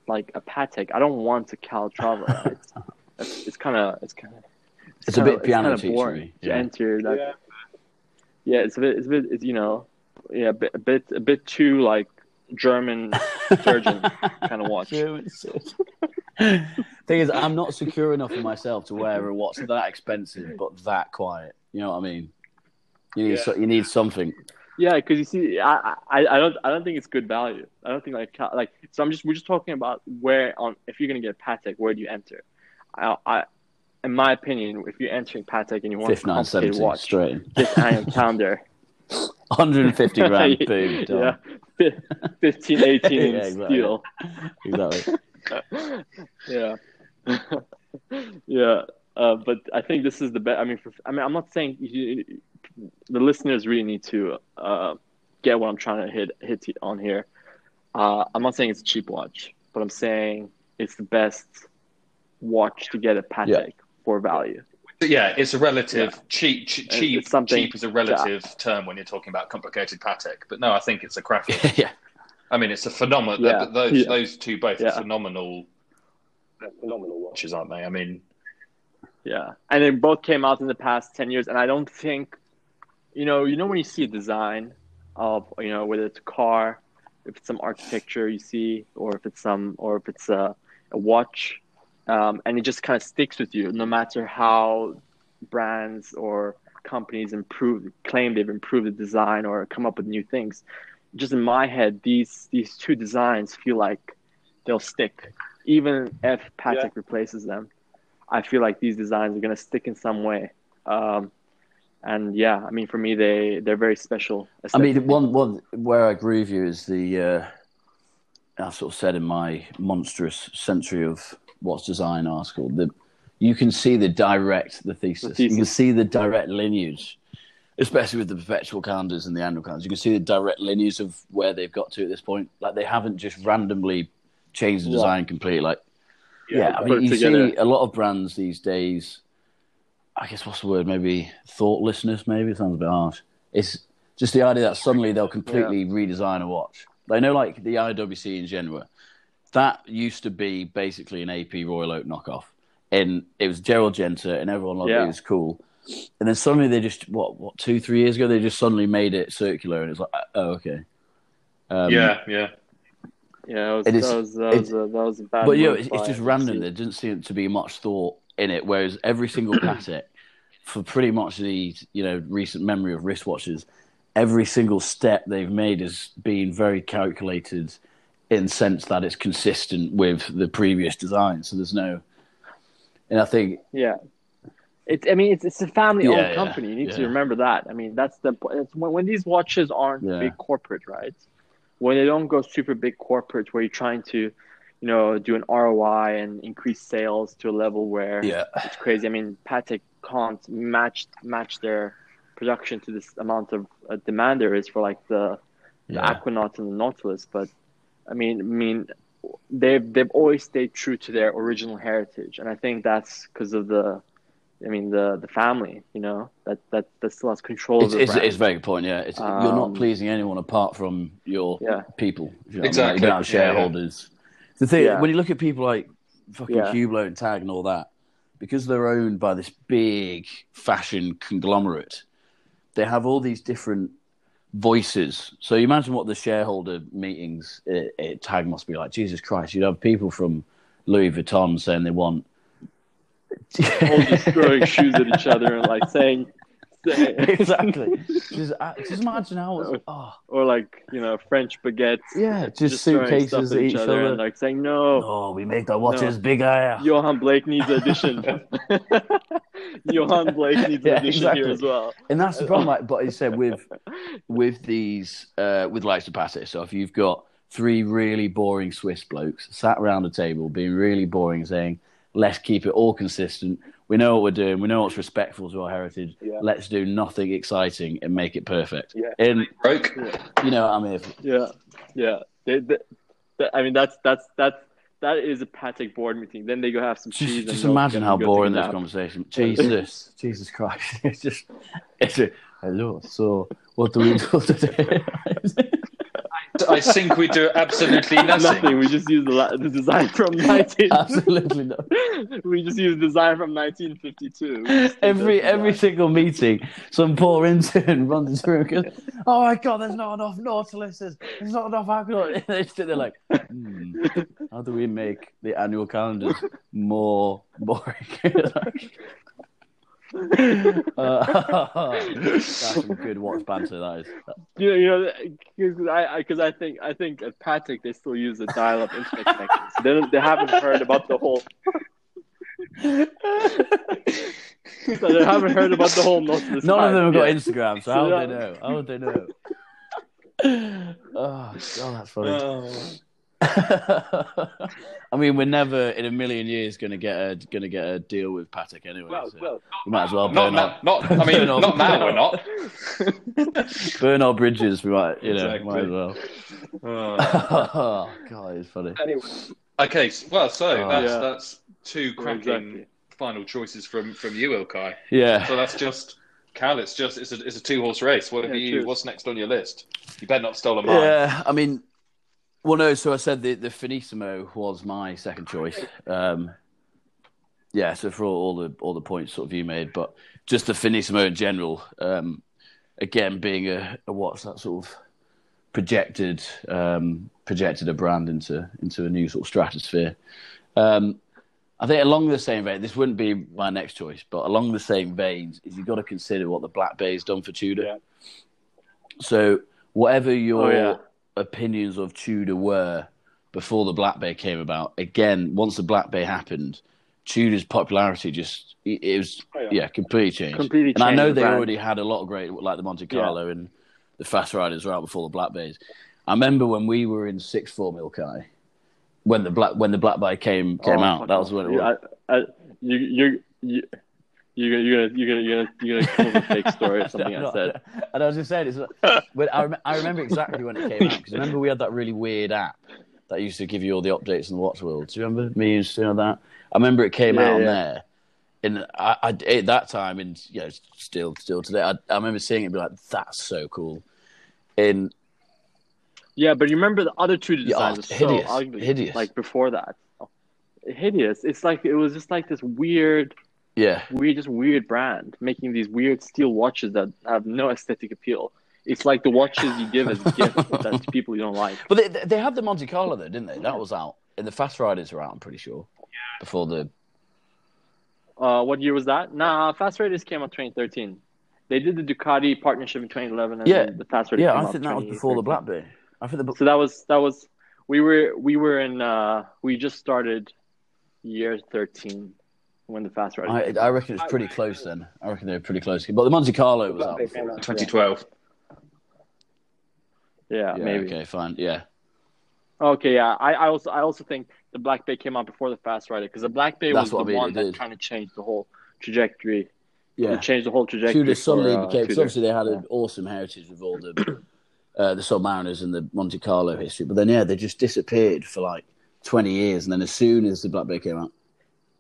like a Patek, I don't want a Calatrava. Right? *laughs* it's it's kind of it's kind of It's a bit piano kind of boring teachery, to yeah. enter that. Yeah. Yeah, it's a bit it's a bit it's, you know yeah a bit a bit a bit too like German surgeon *laughs* kind of watch. German surgeon. Thing is, I'm not secure enough in myself to wear a watch that expensive but that quiet. You know what I mean? You need Yeah. so, you need something. Yeah, because you see, I, I I don't I don't think it's good value. I don't think like like so. I'm just we're just talking about where on if you're gonna get Patek, where do you enter? I, I in my opinion, if you're entering Patek and you want a Fifth nine complicated watch, straight this *laughs* annual calendar, 150 *laughs* grand. Boom. Done. yeah, Fif- 15, 18 in *laughs* Yeah, exactly. steel. Exactly. yeah, yeah. Uh, but I think this is the best. I mean, for, I mean, I'm not saying you, the listeners really need to uh, get what I'm trying to hit hit on here. Uh, I'm not saying it's a cheap watch, but I'm saying it's the best watch to get at Patek Yeah. for value. Yeah, it's a relative Yeah. cheap. ch- It's Cheap, something- cheap is a relative term when you're talking about complicated Patek. But no, I think it's a craft. *laughs* yeah. I mean, it's a phenomenal. Yeah. Those Yeah. those two both Yeah. are phenomenal They're phenomenal watches, aren't they? I mean, Yeah, and they both came out in the past ten years, and I don't think, you know, you know when you see a design of, you know, whether it's a car, if it's some architecture you see, or if it's some, or if it's a, a watch, um, and it just kind of sticks with you, no matter how brands or companies improve, claim they've improved the design or come up with new things. Just in my head, these these two designs feel like they'll stick, even if Patek Yeah. replaces them. I feel like these designs are gonna stick in some way. Um, and yeah, I mean, for me, they they're very special. I mean, one one where I agree with you is the uh, I sort of said in my monstrous century of what's design article that you can see the direct the thesis. The You can see the direct lineage, especially with the perpetual calendars and the annual calendars. You can see the direct lineage of where they've got to at this point. Like they haven't just randomly changed the Yeah. design completely. Like yeah, I mean, you together. see a lot of brands these days I guess what's the word? Maybe thoughtlessness. Maybe it sounds a bit harsh. It's just the idea that suddenly they'll completely redesign a watch. They know, like the IWC Ingenieur, that used to be basically an AP Royal Oak knockoff, and it was Gerald Genta, and everyone loved it. Yeah. It was cool. And then suddenly they just what what two three years ago they just suddenly made it circular, and it's like oh okay. Um, yeah, yeah. Yeah, that was, that was, that it- was, a, that was a bad but yeah, it's, it's just random. There didn't seem to be much thought in it. Whereas every single *clears throat* classic, for pretty much the you know recent memory of wristwatches, every single step they've made has been very calculated, in sense that it's consistent with the previous design. So there's no, and I think Yeah. It's, I mean, it's, it's a family-owned Yeah, yeah, company. You need to remember that. I mean, that's the it's when, when these watches aren't Yeah. big corporate, right? When they don't go super big corporate, where you're trying to, you know, do an ROI and increase sales to a level where yeah, it's crazy. I mean, Patek can't match match their production to this amount of uh, demand there is for like the, the yeah, Aquanaut and the Nautilus. But I mean, I mean, they've they've always stayed true to their original heritage, and I think that's because of the, I mean, the the family. You know, that that that still has control It's, of the it's, brand. it's a very good point. Yeah, it's, you're not Um, pleasing anyone apart from your Yeah. people. you know what I mean. Exactly. Like, you don't have Yeah, yeah. The thing Yeah. when you look at people like fucking Yeah. Hublot and Tag and all that, because they're owned by this big fashion conglomerate, they have all these different voices. So you imagine what the shareholder meetings at, at Tag must be like. Jesus Christ, you'd have people from Louis Vuitton saying they want. all just throwing shoes at each other and like saying *laughs* exactly. Just, uh, just imagine how. *laughs* Oh, or like you know French baguettes. yeah, just, throwing suitcases at at each other. and like saying no. Oh, we make the watches bigger. Johan Blake needs addition. *laughs* Johan Blake needs Yeah, addition exactly. here as well. And that's the problem. Like, but I said with with these uh, with likes of So if you've got three really boring Swiss blokes sat around a table being really boring, saying, "Let's keep it all consistent. We know what we're doing. We know what's respectful to our heritage. Yeah. Let's do nothing exciting and make it perfect." Yeah. And Broke. you know, I'm here. For, Yeah, yeah. They, they, they- I mean, that's that's that's that is a Patek board meeting. Then they go have some cheese. just and just imagine how boring this conversation. Jesus, *laughs* Jesus Christ! *laughs* It's just it's a hello. So what do we do today? *laughs* I think we do absolutely *laughs* nothing. Nothing. We just use the, the design from nineteen. *laughs* Absolutely not. *laughs* we just use design from 1952. We just take Every that every design. single meeting, some poor intern runs into the room and goes, "Oh my god, there's not enough Nautiluses. There's not enough Aquanaut." They sit there like, hmm, "How do we make the annual calendars more boring?" Uh, *laughs* that's some good watch banter. That is. you know, you know, because I, because I, think, I think at Patek they still use the dial-up internet connection. So they, they haven't heard about the whole. *laughs* So they haven't heard about the whole Nautilus. None of them have got yet. Instagram, so how would they *laughs* know? How would they know? Oh god, that's funny. Oh. *laughs* I mean, we're never in a million years going to get a going to get a deal with Patek anyway. Well, so well, we might as well not burn now. our, Not. I mean, *laughs* Burn our- not now. We're not. *laughs* burn our bridges. We might, you know, Exactly. might as well. Oh. oh god, it's funny. anyway, Okay. Well, so Oh. that's Yeah. that's two Yeah, cracking exactly. final choices from from you, Ilkai. Yeah, So that's just Cal. It's just it's a it's a two horse race. What have Yeah, you? cheers. What's next on your list? You better not stolen mine. yeah. I mean, well, no. So I said the the Finissimo was my second choice. Um, yeah. So for all, all the all the points sort of you made, but just the Finissimo in general. Um, again, being a, a what's that sort of projected um, projected a brand into into a new sort of stratosphere. Um, I think along the same vein, this wouldn't be my next choice, but along the same veins is you've got to consider what the Black Bay has done for Tudor. Yeah. So whatever your Oh, yeah. Opinions of Tudor were before the Black Bay came about, again, once the Black Bay happened, Tudor's popularity just it, it was Oh, yeah. yeah. completely changed. Completely and I know the they brand. already had a lot of great like the Monte Carlo and the Fastriders were out before the Black Bays. I remember when we were in sixth form Ilkai, when the black when the Black Bay came came Oh, out. That was when it was. I, I, you, you, you, you're gonna, you're gonna, you're gonna, you're gonna, you're gonna kill the fake *laughs* story or something I said. And I was just saying, it's, *laughs* but I, rem- I remember exactly when it came out because remember we had that really weird app that used to give you all the updates on the Watch World. Do you remember me and doing that? I remember it came Yeah, out on there, in I, I, at that time, and you know, still still today, I, I remember seeing it and be like, "That's so cool." In Yeah, but you remember the other two Yeah, designs oh, are so hideous, ugly. hideous. Like before that, hideous. It's like it was just like this weird, yeah, weird, just weird brand making these weird steel watches that have no aesthetic appeal. It's like the watches you give as gifts *laughs* that to people you don't like. but they they had the Monte Carlo though, didn't they? That was out, and the Fastriders were out. I'm pretty sure before the Uh, what year was that? Nah, Fastriders came out 2013. They did the Ducati partnership in 2011, and Yeah. the Fastriders. yeah. I think that was before the 2013. Black Bay. I think the So that was that was we were we were in uh we just started year 13 when the Fastriders. I, I reckon it's pretty close then. I reckon they're pretty close. But the Monte Carlo was out. They Before. came out, 2012. yeah, Yeah, maybe. okay, fine. Yeah, Okay, yeah. I, I also I also think the Black Bay came out before the Fastrider because the Black Bay That's was what the I mean, one that kind of changed the whole trajectory. yeah. It changed the whole trajectory. Tudor suddenly for, uh, became. 'cause Tudor. obviously, they had an awesome heritage with all the uh, the Submariners and the Monte Carlo history. But then, yeah, they just disappeared for like twenty years, and then as soon as the Black Bay came out,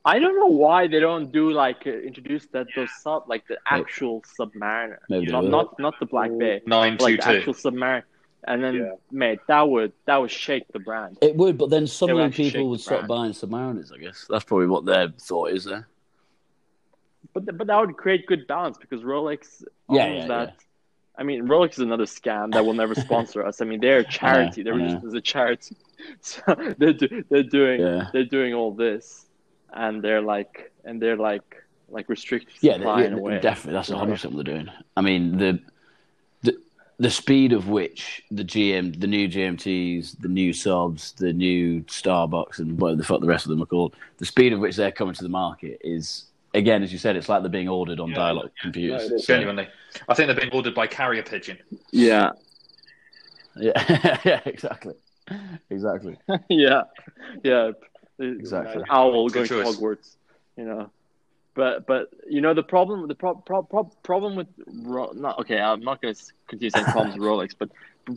I don't know why they don't do like uh, introduce that those sub like the actual Submariner, Maybe they not will. not not the Black Bay, like the 922. actual Submariner. And then, Yeah. mate, that would that would shake the brand. it would. But then suddenly actually shake people the would stop brand. buying Submariners. I guess that's probably what their thought is there. But th- but that would create good balance because Rolex Yeah, owns yeah, that. I mean, Rolex is another scam that will never sponsor us. I mean, they're a *laughs* charity. I They're know. registered as a charity, *laughs* so they're do, they're doing Yeah. they're doing all this, and they're like and they're like like restricted Yeah, supply they- in a way. definitely. That's In hundred way. percent what they're doing. I mean the the the speed of which the GM, the new GMTs, the new subs, the new Starbucks, and whatever the fuck the rest of them are called, the speed of which they're coming to the market is again, as you said, it's like they're being ordered on Yeah, dial-up yeah. computers. No. So- Genuinely. I think they're being ordered by carrier pigeon. Yeah, *laughs* yeah, *laughs* yeah, exactly, exactly. *laughs* yeah, yeah. Exactly. An owl Good going to. Hogwarts, you know. But but you know the problem the pro- pro- pro- problem with Ro- not okay I'm not going to continue saying problems with Rolex but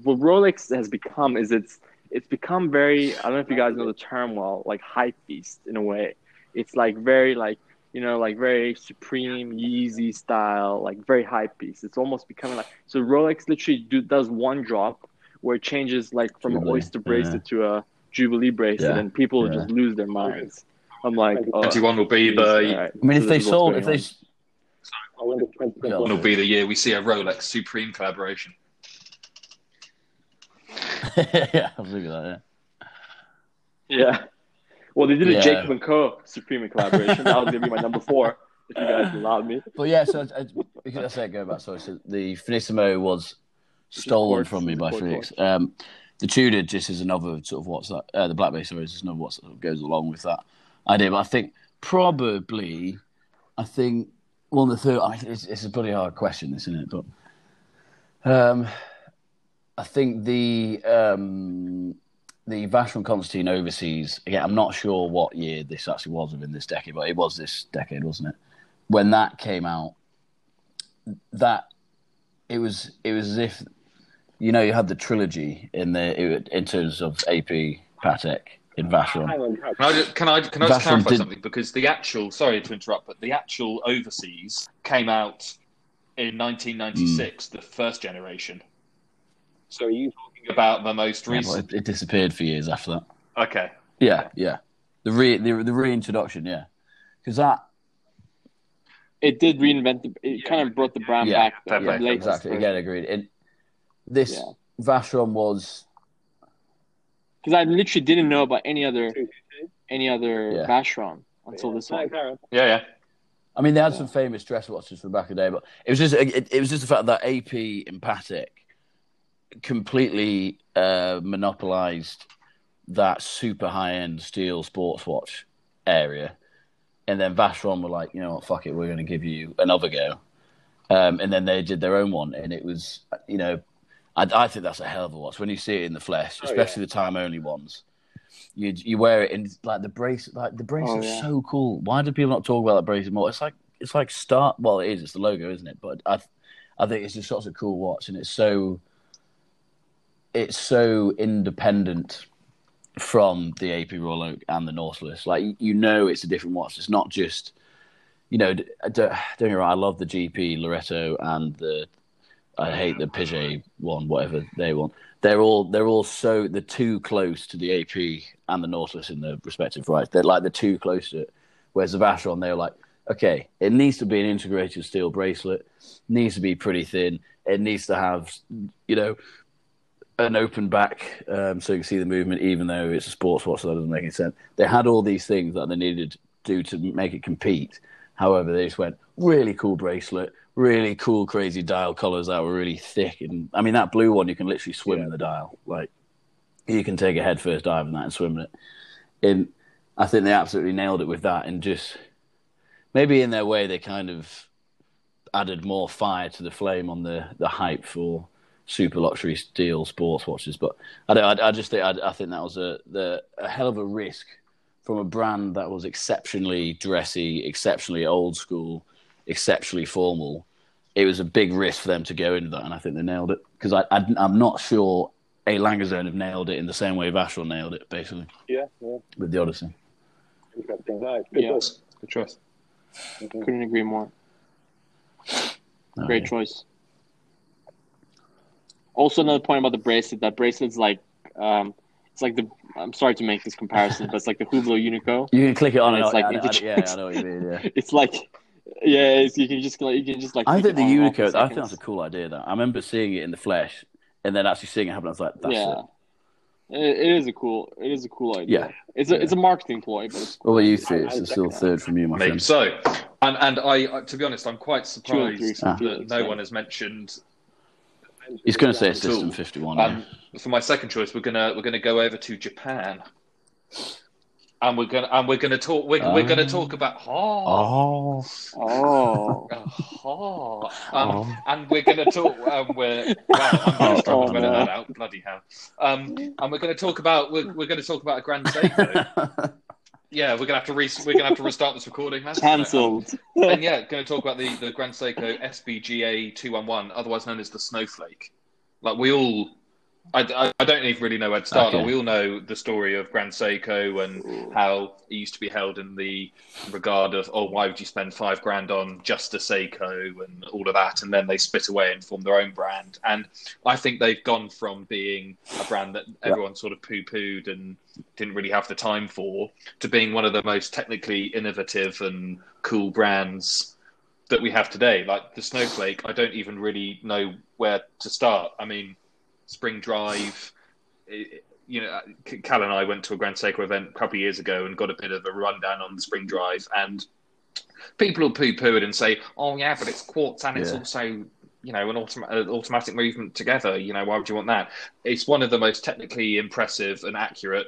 what Rolex has become is it's it's become very I don't know if you guys know the term well like hype beast in a way it's like very like you know like very supreme Yeezy style like very hype beast it's almost becoming like so Rolex literally do, does one drop where it changes like from an oyster bracelet to a Jubilee bracelet Yeah, and people yeah. just lose their minds I'm like oh, 21 will be geez, the all right. I mean, if they this is what's sold, going if they, on. s- I went to 2021. will be the year we see a Rolex Supreme collaboration. *laughs* yeah, I'll look at that. Yeah. Yeah. Well, they did a Yeah. Jacob and Co. Supreme collaboration. That was gonna be my number four if you guys allowed me. But yeah, so I, because I said go back. Sorry, so the Finissimo was stolen from me by quartz, Felix. Um, the Tudor just is another sort of what's that? Uh, the Black Bay sorry is just another what sort of goes along with that idea. But I think probably, I think well, the third. I it's, it's a bloody hard question, this isn't it? But um, I think the um, the Vacheron Constantin overseas. Again, I'm not sure what year this actually was within this decade, but it was this decade, wasn't it? When that came out, that it was it was as if you know you had the trilogy in the in terms of AP Patek in Vacheron. Can I just, can I, can I just clarify did- something? Because the actual, sorry to interrupt, but the actual overseas came out in 1996, hmm. the first generation. So are you talking About the most Yeah, but recent. it, it disappeared for years after that. Okay. Yeah, yeah. The re the, the reintroduction, yeah, because that It did reinvent. The, it kind of brought the brand Yeah, back. fair the exactly again agreed. And this Yeah. Vacheron was Because I literally didn't know about any other any other Yeah. Vacheron until this one. Yeah, yeah. I mean, they had Yeah. some famous dress watches from back in the day, but it was just it, it was just the fact that AP and Patek completely uh, monopolized that super high end steel sports watch area, and then Vacheron were like, you know what, fuck it, we're going to give you another go, um, and then they did their own one, and it was, you know, I, I think that's a hell of a watch when you see it in the flesh, Oh, especially the time only ones. You you wear it in like the brace, like the brace Oh, is yeah. so cool. Why do people not talk about that brace more? It's like it's like start. Well, it is. It's the logo, isn't it? But I, I think it's just such a cool watch, and it's so, it's so independent from the AP Royal Oak and the Nautilus. Like you know, it's a different watch. It's not just, you know, don't, don't get me wrong, I love the GP Laureato and the I hate the Piaget one, whatever they want. They're all they're all so they're too close to the AP and the Nautilus in the respective rights. They're like they're too close to it. Whereas the Vacheron, they're like, okay, it needs to be an integrated steel bracelet, needs to be pretty thin, it needs to have, you know, an open back um, so you can see the movement, even though it's a sports watch, so that doesn't make any sense. They had all these things that they needed to do to make it compete. However, they just went really cool bracelet, really cool, crazy dial collars that were really thick, and I mean that blue one you can literally swim in the dial. Like you can take a head first dive in that and swim in it. And I think they absolutely nailed it with that, and just maybe in their way they kind of added more fire to the flame on the the hype for super luxury steel sports watches. But I don't. I, I just think I, I think that was a the a hell of a risk from a brand that was exceptionally dressy, exceptionally old school, exceptionally formal. It was a big risk for them to go into that, and I think they nailed it. Because I, I, am not sure a Langazone have nailed it in the same way Vacheron nailed it, basically, Yeah, yeah. with the Odyssey. Interesting. Nice. Good Yeah. choice. Good choice. Couldn't agree more. Oh, Great yeah. choice. Also, another point about the bracelet. That bracelet's like, um, it's like the. I'm sorry to make this comparison, but it's like the Hublot Unico. You can click it on, and It's I- like I- I- indigenous. yeah, I know what you mean. *laughs* Yeah. It's like, yeah, it's, you can just like, you can just like. I think the it on and off in Unico. I think that's a cool idea. That I remember seeing it in the flesh, and then actually seeing it happen. I was like, "That's yeah. it." It, it is a cool. It is a cool idea. Yeah. It's a Yeah. it's a marketing ploy, but it's What about you, I- three? I It's still third from you, my Maybe friend. so. And and I, to be honest, I'm quite Two three surprised from Ah. That no one has mentioned. He's going to say Cool. Sistem51. yeah. Um, for my second choice, we're gonna we're gonna go over to Japan, and we're gonna and we're gonna talk. We're, we're gonna Ah. talk about oh. Oh, Oh. Oh, um, and we're going to talk. Um, we're wow, I'm going to struggle Oh, no. that out. Bloody hell! Um, and we're going to talk about we're, we're going to talk about a Grand Seiko. *laughs* yeah, we're going to have to re- we're going to have to restart this recording, man. Cancelled. And yeah, going to talk about the the Grand Seiko SBGA two one one, otherwise known as the Snowflake. Like we all. I, I, I don't even really know where to start. Okay. We all know the story of Grand Seiko and how it used to be held in the regard of, oh, why would you spend five grand on just a Seiko and all of that? And then they split away and formed their own brand. And I think they've gone from being a brand that everyone sort of poo pooed and didn't really have the time for to being one of the most technically innovative and cool brands that we have today. Like the Snowflake, I don't even really know where to start. I mean, Spring Drive. It, you know, Cal and I went to a Grand Seiko event a couple of years ago and got a bit of a rundown on the Spring Drive, and people will poo-poo it and say, "Oh yeah, but it's quartz and it's Yeah. also." You know, an autom- automatic movement together. You know, why would you want that? It's one of the most technically impressive and accurate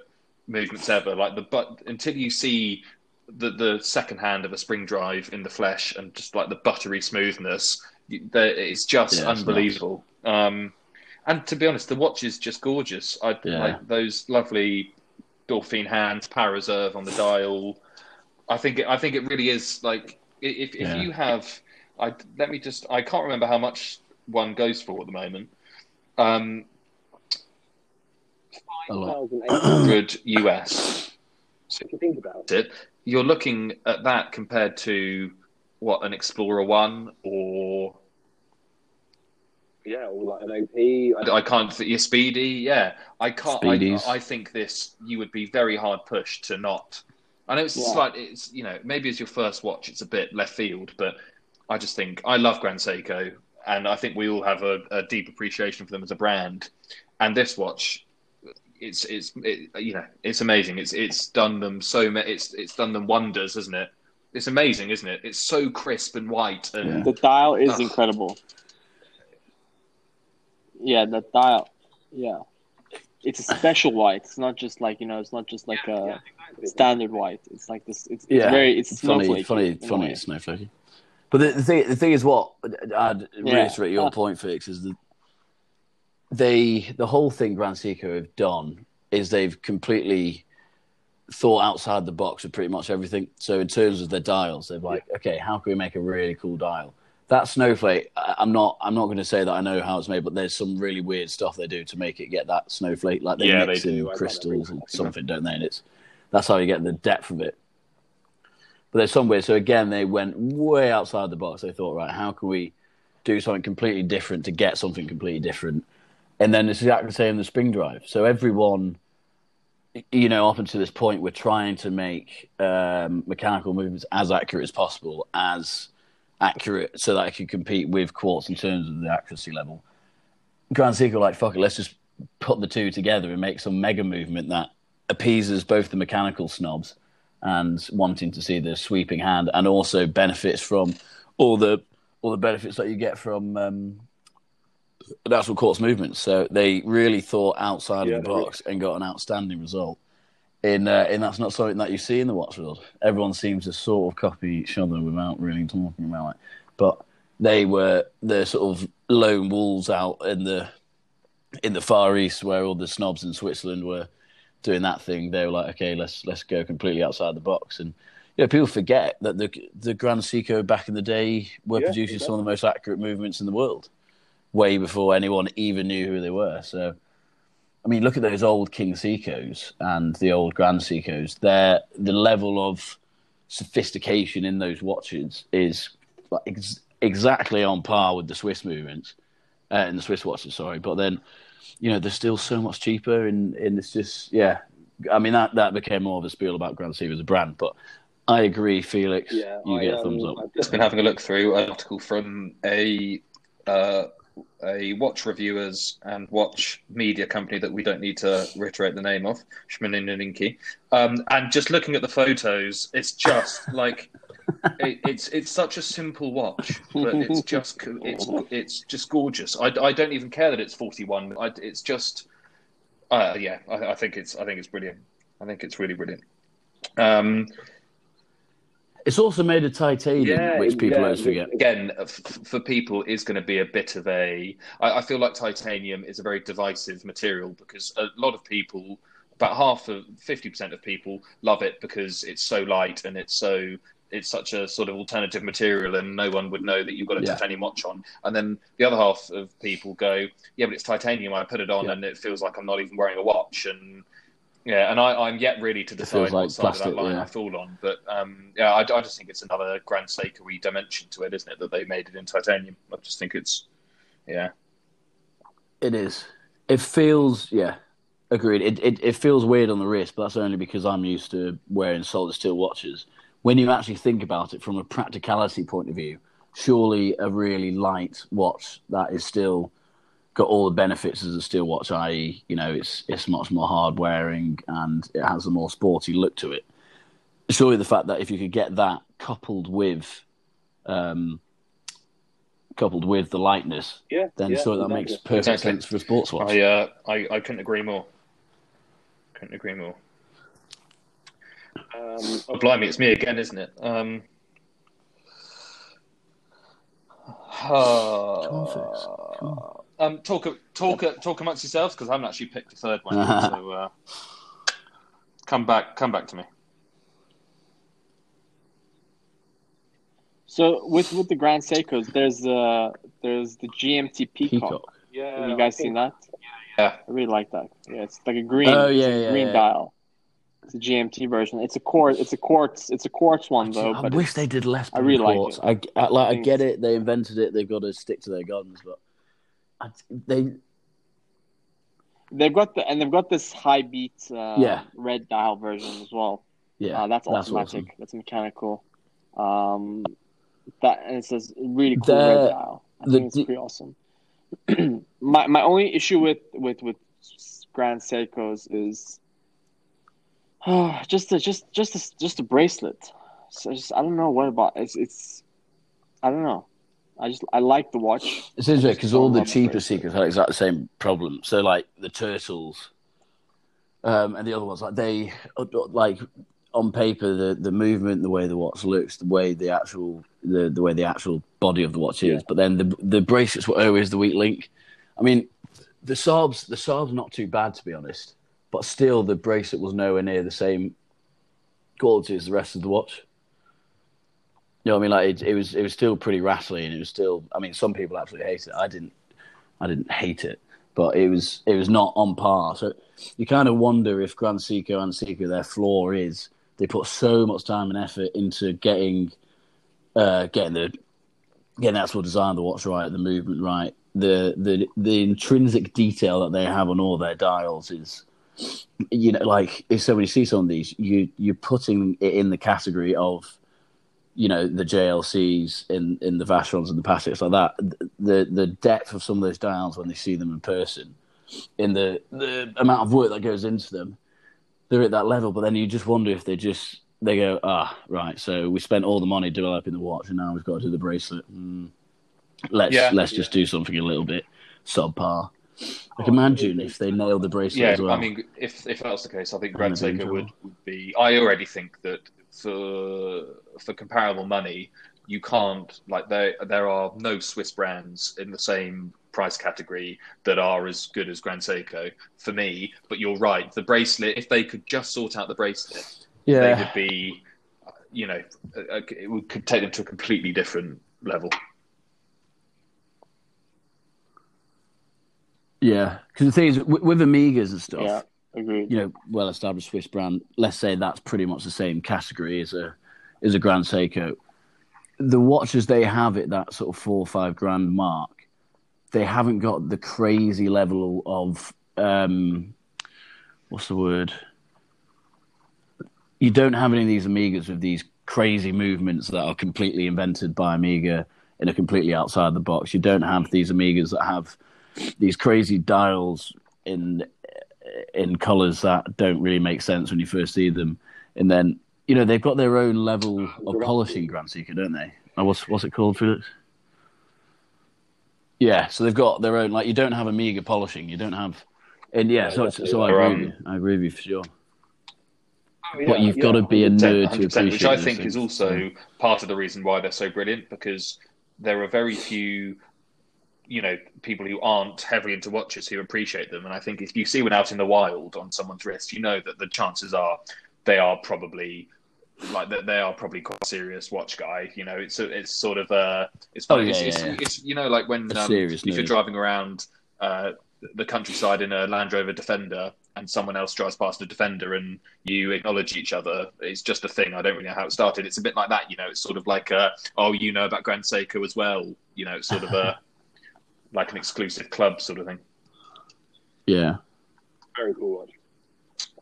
movements ever. Like the but until you see the the second hand of a spring drive in the flesh and just like the buttery smoothness, you- the- it's just Yeah, it's unbelievable. Um, and to be honest, the watch is just gorgeous. I Yeah. like those lovely Dauphine hands, Power Reserve on the dial. I think it, I think it really is like if if Yeah. you have, I let me just I can't remember how much one goes for at the moment. Um, a lot. 1,800, *clears throat* good US. if you think about it. it, you're looking at that compared to what an Explorer One or Yeah, or like an OP. I can't think your Speedy. Yeah, I can't. Speedies. I, I think this you would be very hard pushed to not. I know it's Yeah. slight. It's you know maybe as your first watch, it's a bit left field, but I just think I love Grand Seiko, and I think we all have a, a deep appreciation for them as a brand. And this watch, it's it's it, you know it's amazing. It's it's done them so ma- it's it's done them wonders, isn't it? It's amazing, isn't it? It's so crisp and white, and Yeah. The dial is Ugh. incredible. Yeah, the dial. Yeah, it's a special white. It's not just like you know. It's not just like a standard white. It's like this. It's, it's Yeah. very. It's funny, funny, funny. It's snowflakey. But the, the thing, the thing is, what I'd Yeah. reiterate your Uh, point, Felix, is that they, the whole thing Grand Seiko have done is they've completely thought outside the box of pretty much everything. So in terms of their dials, they're like, okay, how can we make a really cool dial? That snowflake, I- I'm not, I'm not going to say that I know how it's made, but there's some really weird stuff they do to make it get that snowflake. Like they Yeah, mix they in do. I find that crystals and something, don't they? And it's that's how you get the depth of it. But there's some weird So again, they went way outside the box. They thought, right, how can we do something completely different to get something completely different? And then it's exactly the same in the spring drive. So everyone, you know, up until this point, we're trying to make um, mechanical movements as accurate as possible, as accurate so that I can compete with quartz in terms of the accuracy level. Grand Seiko, like, fuck it, let's just put the two together and make some mega movement that appeases both the mechanical snobs and wanting to see the sweeping hand, and also benefits from all the all the benefits that you get from um, actual quartz movements. So they really thought outside Yeah, of the box and got an outstanding result. In uh, and that's not something that you see in the watch world. Everyone seems to sort of copy each other without really talking about it. But they were the sort of lone wolves out in the in the Far East, where all the snobs in Switzerland were doing that thing. They were like, okay, let's let's go completely outside the box. And you know, people forget that the the Grand Seiko back in the day were Yeah, producing some of the most accurate movements in the world, way before anyone even knew who they were. So, I mean, look at those old King Seikos and the old Grand Seikos. They're the level of sophistication in those watches is like ex- exactly on par with the Swiss movements uh, and the Swiss watches. Sorry, but then you know they're still so much cheaper, and, and it's just yeah. I mean that that became more of a spiel about Grand Seiko as a brand, but I agree, Felix. Yeah, you I, get a um, thumbs up. I've Just been having a look through an article from a uh, a watch reviewers and watch media company that we don't need to reiterate the name of, Schmininki. Um, and just looking at the photos, it's just *laughs* like it, it's it's such a simple watch, but it's just it's it's just gorgeous. I, I don't even care that it's forty one. It's just uh, yeah, I, I think it's I think it's brilliant. I think it's really brilliant. Um, It's also made of titanium, Yeah, which people yeah, always forget. again uh, f- for people is going to be a bit of a I, I feel like titanium is a very divisive material because a lot of people about half of 50% of people love it because it's so light and it's so it's such a sort of alternative material and no one would know that you've got a Yeah. titanium watch on and then the other half of people go yeah but it's titanium i put it on Yeah. and it feels like i'm not even wearing a watch and yeah and I, i'm yet really to decide like what side plastic, of that line yeah. i fall on but um, yeah I, I just think it's another grand Seiko dimension to it isn't it that they made it in titanium i just think it's yeah It is. It feels, yeah, agreed. It, it it feels weird on the wrist, but that's only because I'm used to wearing solid steel watches. When you actually think about it from a practicality point of view, surely a really light watch that is still got all the benefits as a steel watch, i.e., you know, it's it's much more hard wearing and it has a more sporty look to it. Surely the fact that if you could get that coupled with um, coupled with the lightness, Yeah, then yeah, sure that exactly. makes perfect Exactly. sense for a sports watch. I, uh, I i couldn't agree more couldn't agree more Um, oh blimey it's me again isn't it um Conflicts. Um, talk talk talk amongst yourselves because I haven't actually picked a third one. yet, so *laughs* uh, come back, come back to me. So with with the Grand Seikos, there's uh there's the GMT Peacock. Peacock. yeah, Have you guys seen that? Yeah. I really like that. Yeah, it's like a green. Oh, it's yeah, a yeah, green yeah. dial. It's a GMT version. It's a quartz. It's a quartz. It's a quartz one though. I but wish they did less. I really like it. I, I, like, I get it. They invented it. They've got to stick to their guns. But I, they, They've got the and they've got this high beat uh, Yeah. red dial version as well. yeah, uh, that's, that's automatic. awesome. That's mechanical. Um, that and it says really cool The- red dial. I the think it's pretty awesome. *clears throat* my my only issue with with with Grand Seikos is oh, *sighs* just a, just just a, just a bracelet. So just, I don't know what about it's it's I don't know. I just I like the watch. It's interesting because all the cheaper Seikos have exactly the same problem. So, like the turtles, um, and the other ones, like they, like on paper, the the movement, the way the watch looks, the way the actual the the way the actual body of the watch is. Yeah. But then the the bracelets were always the weak link. I mean, the Saab's the Saab's not too bad to be honest, but still the bracelet was nowhere near the same quality as the rest of the watch. You know, what I mean, like it, it was, it was still pretty rattly, and it was still. I mean, some people absolutely hate it. I didn't, I didn't hate it, but it was, it was not on par. So you kind of wonder if Grand Seiko and Seiko their flaw is they put so much time and effort into getting uh, getting the getting the actual design of the watch right, the movement right, the the the intrinsic detail that they have on all their dials is you know like if so when you see some of these you you're putting it in the category of you know the JLCs in in the Vacherons and the Pateks like that the the depth of some of those dials when they see them in person in the the amount of work that goes into them they're at that level but then you just wonder if they just they go ah right so we spent all the money developing the watch and now we've got to do the bracelet mm. let's Yeah. let's just do something a little bit subpar I can imagine if they nailed the bracelet Yeah, as well I mean, if if that's the case, I think Grand gonna be in Seiko would, would be. I already think that for for comparable money, you can't like there there are no Swiss brands in the same price category that are as good as Grand Seiko for me. But you're right, the bracelet. If they could just sort out the bracelet, yeah. they would be, you know, a- a- it would, could take them to a completely different level. yeah because the thing is with, with Omegas and stuff Yeah, agreed. you know, well established Swiss brand, let's say that's pretty much the same category as a as a Grand Seiko. The watches they have at that sort of four or five grand mark, they haven't got the crazy level of um what's the word? You don't have any of these Omegas with these crazy movements that are completely invented by Omega in a completely outside the box. You don't have these Omegas that have these crazy dials in in colours that don't really make sense when you first see them. And then, you know, they've got their own level ah, of polishing, Grand Seiko, don't they? What's what's it called, Felix? Yeah, so they've got their own. Like, you don't have a Omega polishing. You don't have, and yeah, so it's, so I agree with you. I agree with you for sure. Oh, yeah, but you've yeah. got to be a nerd to appreciate which I think things. is also part of the reason why they're so brilliant because there are very few, you know, people who aren't heavily into watches who appreciate them. And I think if you see one out in the wild on someone's wrist, you know that the chances are they are probably like that they are probably quite a serious watch guy. You know, it's it's sort of uh, it's Oh, funny. yeah, it's, yeah, it's, yeah. it's you know like when um, serious if you're driving around uh, the countryside in a Land Rover Defender and someone else drives past a Defender and you acknowledge each other. It's just a thing. I don't really know how it started. It's a bit like that, you know. It's sort of like, uh, oh, you know about Grand Seiko as well. You know, it's sort of a *laughs* like an exclusive club sort of thing. Yeah, Very cool watch.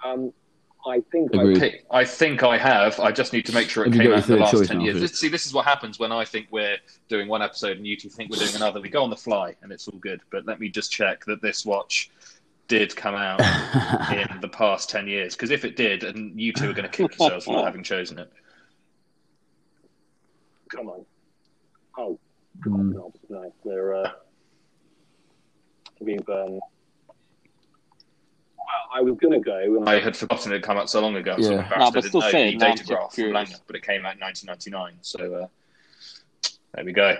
Um, I think I Agreed. I think I have. I just need to make sure it Have came out in the last ten now, years. Phil? This, see, this is what happens when I think we're doing one episode and you two think we're doing another. We go on the fly and it's all good. But let me just check that this watch did come out *laughs* in the past 10 years. Because if it did, and you two are going to kick yourselves for not having chosen it. come on. Oh, Mm. no, no, they're uh, we've um. Well, I was gonna go. And I had forgotten it had come out so long ago. I'm Yeah. embarrassed No, but didn't still saying, say the it Datograph from. Lange, but it came out in 1999. So uh, there we go.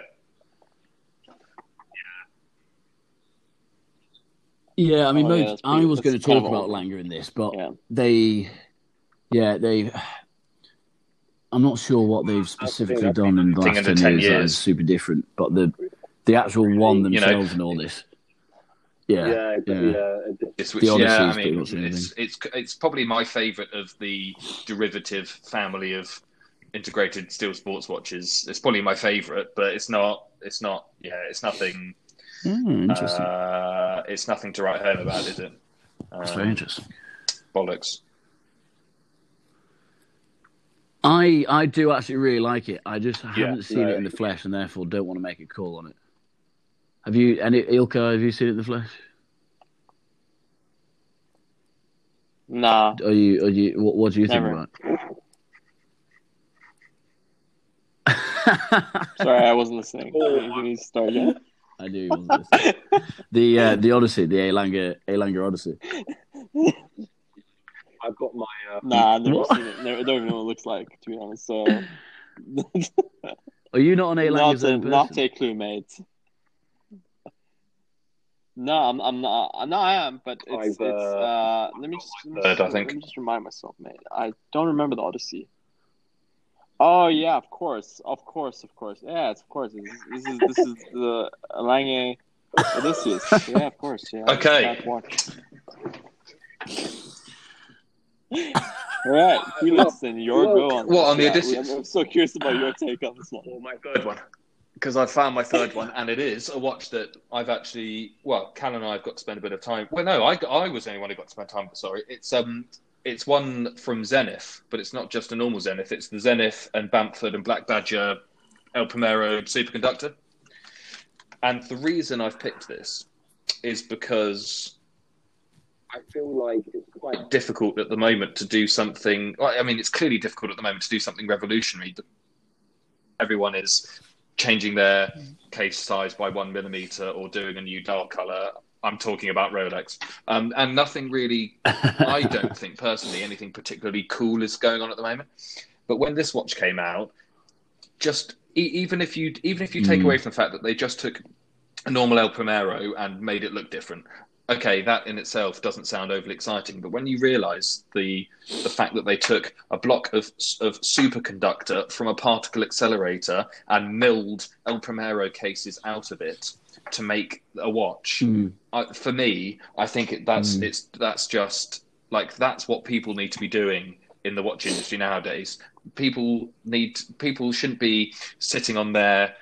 Yeah, I mean, Oh, yeah, most- that's I was going to talk about. Lange in this, but Yeah. they, yeah, they. I'm not sure what they've specifically done in the last 10 10 years, that years. is super different, but the the actual one You know, themselves and all this. Yeah, yeah, yeah. yeah. It's, which, yeah, I mean, much the only it's, it's it's probably my favourite of the derivative family of integrated steel sports watches. It's probably my favourite, but it's not. It's not. Yeah, it's nothing. Hmm, interesting. Uh, it's nothing to write home about, is it? That's Um, very interesting. Bollocks. I I do actually really like it. I just Yeah, haven't seen no. it in the flesh, and therefore don't want to make a call on it. Have you? Any Ilka? Have you seen it in the flesh? Nah, Are you? Are you? What, what do you Never. think about? it? *laughs* sorry, I wasn't listening. *laughs* Can you start again? I knew he wasn't listening. the uh, *laughs* the Odyssey, the A. Lange Alanger Odyssey. I've got my. Uh, Nah, I've never What? seen it. Never, I don't even know what it looks like, to be honest. So, Are you not an not Alanger a, zone not person? a clue, mate. No, I'm, I'm not. I'm. I am, but it's. I've, it's uh, uh, let me just. Let me Third, just, I think. Let me just remind myself, mate. I don't remember the Odyssey. Oh yeah, of course, of course, of course. Yeah, it's of course. This, this is this is the Lange Odysseus. Yeah, of course. Yeah. *laughs* Okay. Watch. All right, you listen. Your Look, go on. what, on the Yeah, edition? I'm, I'm so curious about your take on this one. Or my third one. Because I found my third one, *laughs* and it is a watch that I've actually, well, Cal and I have got to spend a bit of time. Well, no, I, I was the only one who got to spend time with. Sorry, it's um, it's one from Zenith, but it's not just a normal Zenith. It's the Zenith and Bamford and Black Badger El Primero superconductor. And the reason I've picked this is because I feel like it's quite difficult at the moment to do something. I mean, it's clearly difficult at the moment to do something revolutionary. Everyone is changing their case size by one millimeter or doing a new dial color. I'm talking about Rolex, um, and nothing really. I *laughs* don't think personally anything particularly cool is going on at the moment. But when this watch came out, just even if you even if you take Mm. away from the fact that they just took a normal El Primero and made it look different, okay, that in itself doesn't sound overly exciting. But when you realise the the fact that they took a block of of superconductor from a particle accelerator and milled El Primero cases out of it to make a watch, Mm. I, for me, I think it, that's Mm. it's that's just like that's what people need to be doing in the watch industry nowadays. People need people shouldn't be sitting on their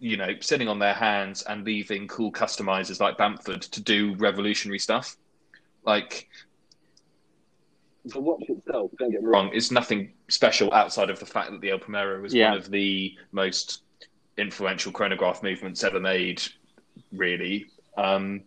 you know sitting on their hands and leaving cool customizers like Bamford to do revolutionary stuff. Like the watch itself. Don't get me wrong. wrong, it's nothing special outside of the fact that the El Primero was Yeah. one of the most influential chronograph movements ever made. Really. Um,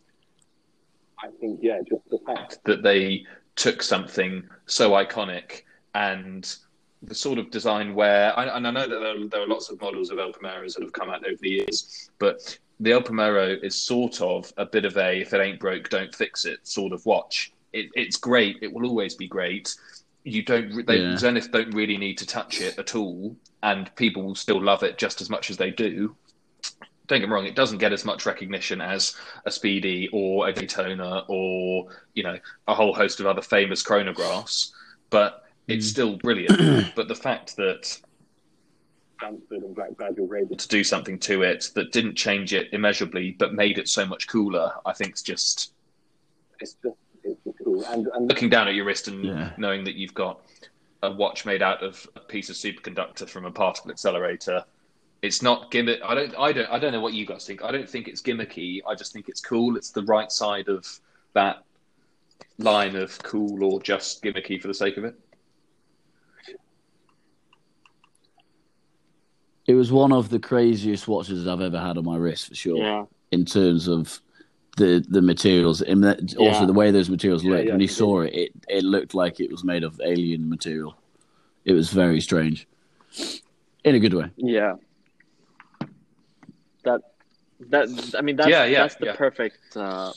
I think yeah, just the fact that they took something so iconic and the sort of design where, and I know that there, there are lots of models of El Primeros that have come out over the years, but the El Primero is sort of a bit of a if it ain't broke, don't fix it sort of watch. It, it's great. It will always be great. You don't, they, Yeah. Zenith don't really need to touch it at all, and people will still love it just as much as they do. Don't get me wrong; it doesn't get as much recognition as a Speedy or a Daytona or you know a whole host of other famous chronographs, but it's Mm. still brilliant. *clears throat* but the fact that Bamford and Black Badger were able to to do something to it that didn't change it immeasurably, but made it so much cooler, I think is just it's just it's just cool. And and looking down at your wrist and Yeah. knowing that you've got a watch made out of a piece of superconductor from a particle accelerator. It's not gimmick. I don't. I don't. I don't know what you guys think. I don't think it's gimmicky. I just think it's cool. It's the right side of that line of cool or just gimmicky for the sake of it. It was one of the craziest watches I've ever had on my wrist for sure. Yeah, In terms of the the materials, and that- also Yeah. the way those materials looked. yeah, when you saw it, it, it looked like it was made of alien material. It was very strange, in a good way. yeah. That that I mean that's Yeah, yeah, that's the yeah. perfect uh,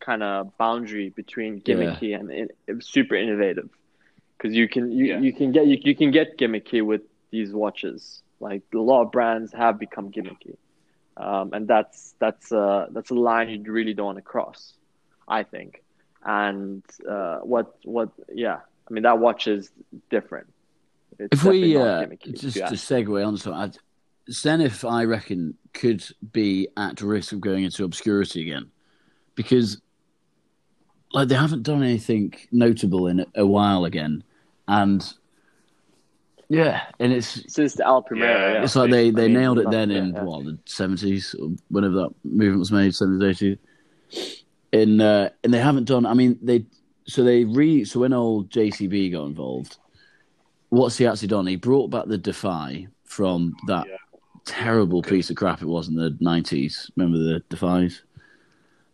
kind of boundary between gimmicky and in, super innovative because you can you, Yeah. you can get you, you can get gimmicky with these watches. Like a lot of brands have become gimmicky, um, and that's that's uh, that's a line you really don't want to cross, I think. And uh, what what yeah, I mean that watch is different. It's If we uh, just to segue on that, Zenith, I reckon, could be at risk of going into obscurity again because, like, they haven't done anything notable in a while again, and yeah, and it's since the El Primero, Yeah, yeah. it's like they, I they mean, nailed it then in yeah. what the seventies or whenever that movement was made, seventies, eighties. In uh, and they haven't done. I mean, they so they re so when old JCB got involved, what's he actually done? He brought back the Defy from that Yeah. terrible piece of crap it was in the nineties. Remember the Defies?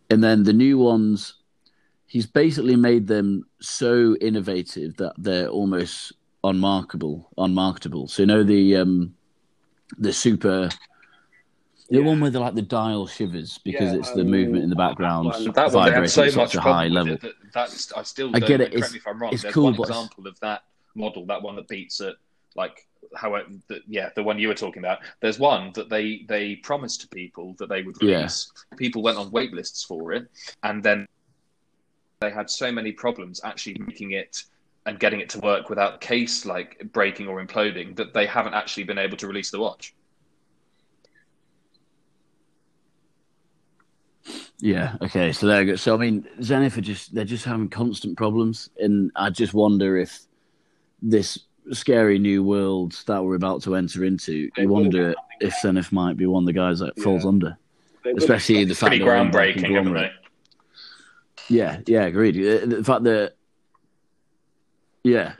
And then the new ones, he's basically made them so innovative that they're almost unmarkable, unmarketable. So you know the um, the super, the Yeah. one where the like the dial shivers because Yeah, it's the um, movement in the background that one- That vibrating so at much such a high level. it that that's I still I get it, correct it's- me if I'm wrong. it's There's cool, one example of that model, that one that beats it, like how it, the, yeah, the one you were talking about. There's one that they they promised to people that they would Yeah. release. People went on wait lists for it, and then they had so many problems actually making it and getting it to work without the case like breaking or imploding that they haven't actually been able to release the watch. Yeah. Okay. So there you go. So I mean, Zenith are just they're just having constant problems, and I just wonder if this scary new world that we're about to enter into, They you wonder if Zenith might be one of the guys that falls under, They especially the fact Pretty that they're owned groundbreaking, haven't they? Yeah, yeah, agreed. Uh, The fact that, yeah,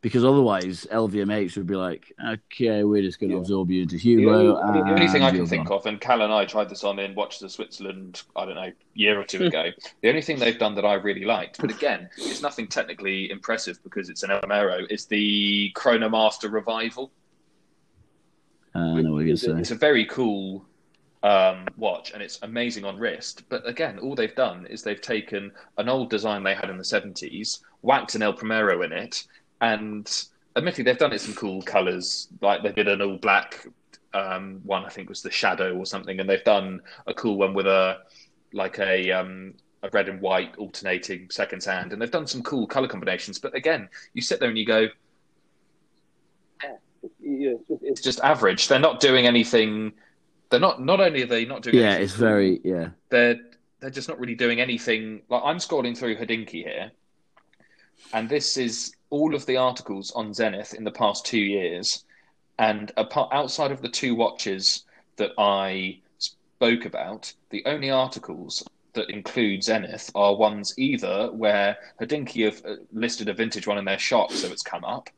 because otherwise LVMH would be like, okay, we're just going to Yeah. absorb you into Hublot. only- I The only thing I can think gone. of, and Cal and I tried this on in Watch the Switzerland, I don't know, year or two Hmm. ago. The only thing they've done that I really liked, but again, it's nothing technically impressive because it's an El Primero, is the Chronomaster Revival. Uh, I know what you're saying. It's going to say. a very cool um, watch and it's amazing on wrist. But again, all they've done is they've taken an old design they had in the 70s, whacked an El Primero in it, and admittedly, they've done it some cool colours. Like they did an all black um, one, I think was the Shadow or something, and they've done a cool one with a like a. Um, a red and white alternating seconds hand, and they've done some cool color combinations. But again, you sit there and you go, Yeah, it's just, it's just average. They're not doing anything. They're not. Not only are they not doing. Yeah, anything it's very, yeah. They're they're just not really doing anything. Like I'm scrolling through Hodinkee here, and this is all of the articles on Zenith in the past two years, and apart, outside of the two watches that I spoke about, the only articles that include Zenith are ones either where Hodinkee have uh, listed a vintage one in their shop, so it's come up,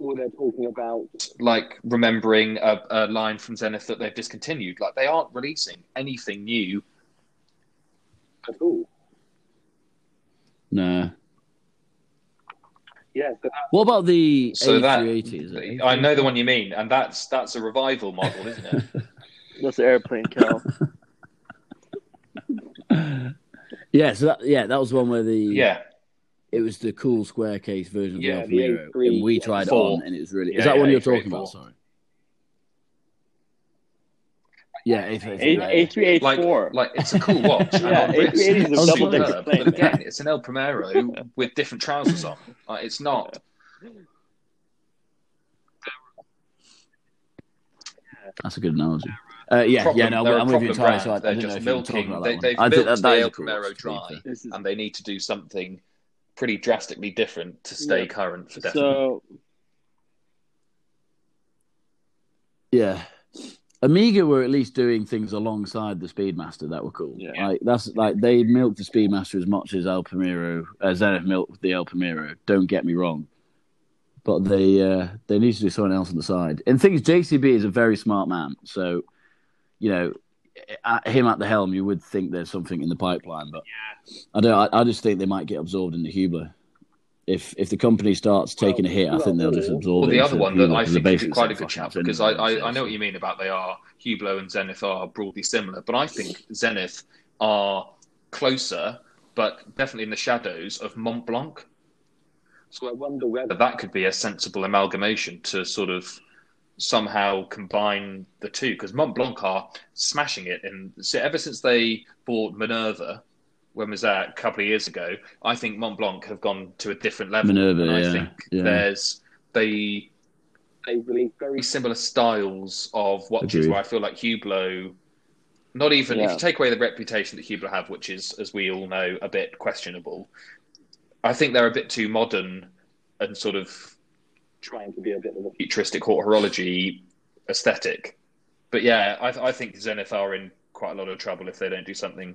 all they're talking about. like remembering a, a line from Zenith that they've discontinued. Like they aren't releasing anything new. At all. No. Yeah, so What about the So that A380? Is it? I know the one you mean, and that's that's a revival model, isn't it? *laughs* That's the airplane, Cal. *laughs* Yeah, so that yeah, that was one where the yeah, it was the cool square case version of Yeah, the Alfa the Romeo, A3, and we yeah. tried it Four. on, and it was really. Yeah, is that yeah, one you're A384. talking about? Sorry. Yeah, A A380. three eight like four. like it's a cool watch. *laughs* Yeah, on wrist, A380 is a it's double decker plane. But again, it's an El Primero with different trousers on. Like, it's not. That's a good analogy. Uh, yeah, Problem- yeah, no, they're a I'm with you entirely. So I, I They're didn't know just if you were talking milking. about They, that they've one. I milked think that, the El a cool Primero watch, to be dry, fair. This is- and they need to do something pretty drastically different to stay Yeah. current for definite. So Yeah. Omega were at least doing things alongside the Speedmaster that were cool. Yeah. Like that's like they milked the Speedmaster as much as El Primero, uh, Zenith milked the El Primero. Don't get me wrong, but they uh, they need to do something else on the side. And things JCB is a very smart man, so you know at him at the helm, you would think there's something in the pipeline, but I don't. I, I just think they might get absorbed into Hublot. If if the company starts taking a hit, I think they'll just absorb Well, it. the other into one that Hublot, I 'cause think they're would be basically quite a good "Fuck shout because I, I, I know what you mean about they are Hublot and Zenith are broadly similar, but I think Zenith are closer, but definitely in the shadows of Mont Blanc. so I wonder whether that could be a sensible amalgamation to sort of somehow combine the two because Mont Blanc are smashing it. And so ever since they bought Minerva, when was that? A couple of years ago. I think Mont Blanc have gone to a different level. Minerva, and I yeah, think yeah. there's they they release very very similar styles of watches Agreed. where I feel like Hublot. Not even if you take away the reputation that Hublot have, which is, as we all know, a bit questionable. I think they're a bit too modern and sort of trying to be a bit of a futuristic horology aesthetic. But yeah, I, I think Zenith are in quite a lot of trouble if they don't do something.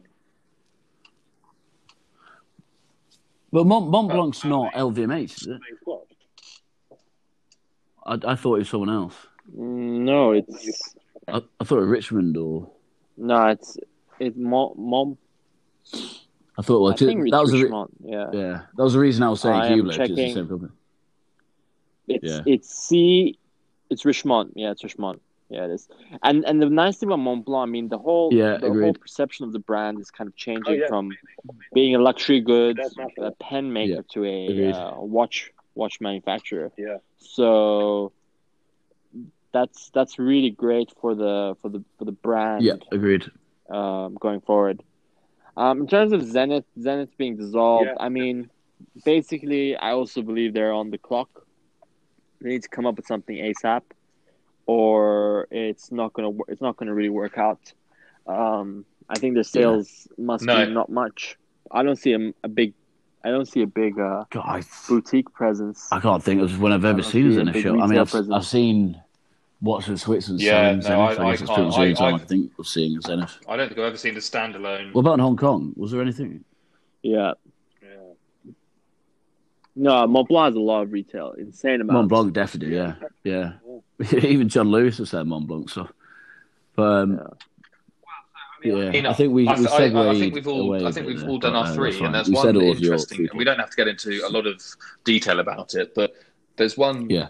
But Mont, Mont Blanc's not LVMH, is it? I, I thought it was someone else. no, it's I, I thought it was Richemont or no, it's it's mom. mom I thought well, I think that was the re- Yeah, yeah that was the reason I was saying I am Hublot 'cause it's the checking. Same company. it's Yeah. it's C. It's Richemont. Yeah, it's Richemont. Yeah, it is. And and the nice thing about Mont Blanc, I mean, the whole Yeah, the whole perception of the brand is kind of changing Oh, yeah. from being a luxury goods a pen maker Yeah, to a uh, watch watch manufacturer. Yeah. So that's that's really great for the for the for the brand. Yeah, agreed. um, going forward. Um, in terms of Zenith, Zenith being dissolved, Yeah. I mean, basically, I also believe they're on the clock. They need to come up with something ASAP, or it's not gonna wor- it's not gonna really work out. Um, I think their sales must No. be not much. I don't see a, a big I don't see a big uh, God, boutique presence. I can't think of when I've ever seen us see a in a big show. I mean, I've. I've seen what's in Switzerland Yeah, selling no, Zenith. I- I, I guess it's can't- pretty much the I- time I, I- think of seeing Zenith. I don't think I've ever seen a standalone. What about in Hong Kong? Was there anything? Yeah. Yeah. No, Mont Blanc has a lot of retail, insane amount. Mont Blanc, definitely, yeah. Yeah. *laughs* Even John Lewis has said Mont Blanc stuff. But, um, yeah, mean, I think we, I, we I, I think we've all. away I a think we've all done our uh, three, that's and there's You one said your interesting. three And we don't have to get into a lot of detail about it, but there's one. Yeah.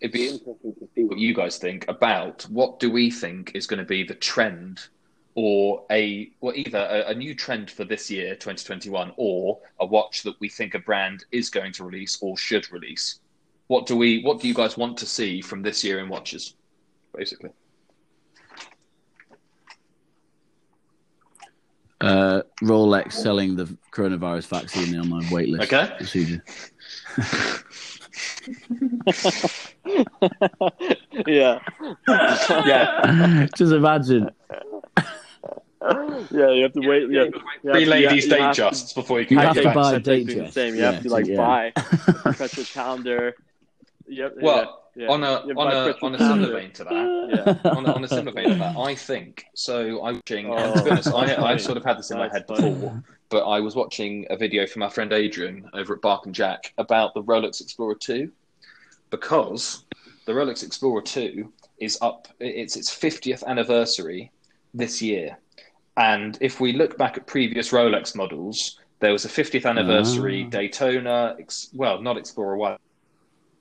It'd be interesting to see what you guys think about what do we think is going to be the trend, or a well either a, a new trend for this year, 2021, or a watch that we think a brand is going to release or should release. What do we? What do you guys want to see from this year in watches, basically? Uh, Rolex selling the coronavirus vaccine in the online waitlist Okay. procedure. *laughs* *laughs* yeah. Yeah. *laughs* Just imagine. *laughs* Yeah, you have to wait. Yeah, you have Three ladies you date have to- before you You can have get to buy a date basically the same. You Yeah, have to so, like yeah. buy *laughs* perpetual calendar. Yep, Well, yeah, on a You have to on a on a similar calendar. vein to that, *laughs* Yeah. on a, on a similar vein to that, I think so. I'm watching, and Oh, to be oh, honest, I, I funny. sort of had this in my head funny. before, but I was watching a video from our friend Adrian over at Bark and Jack about the Rolex Explorer 2 because the Rolex Explorer 2 is up, it's its 50th anniversary this year. And if we look back at previous Rolex models, there was a 50th anniversary Ah. Daytona, well, not Explorer 1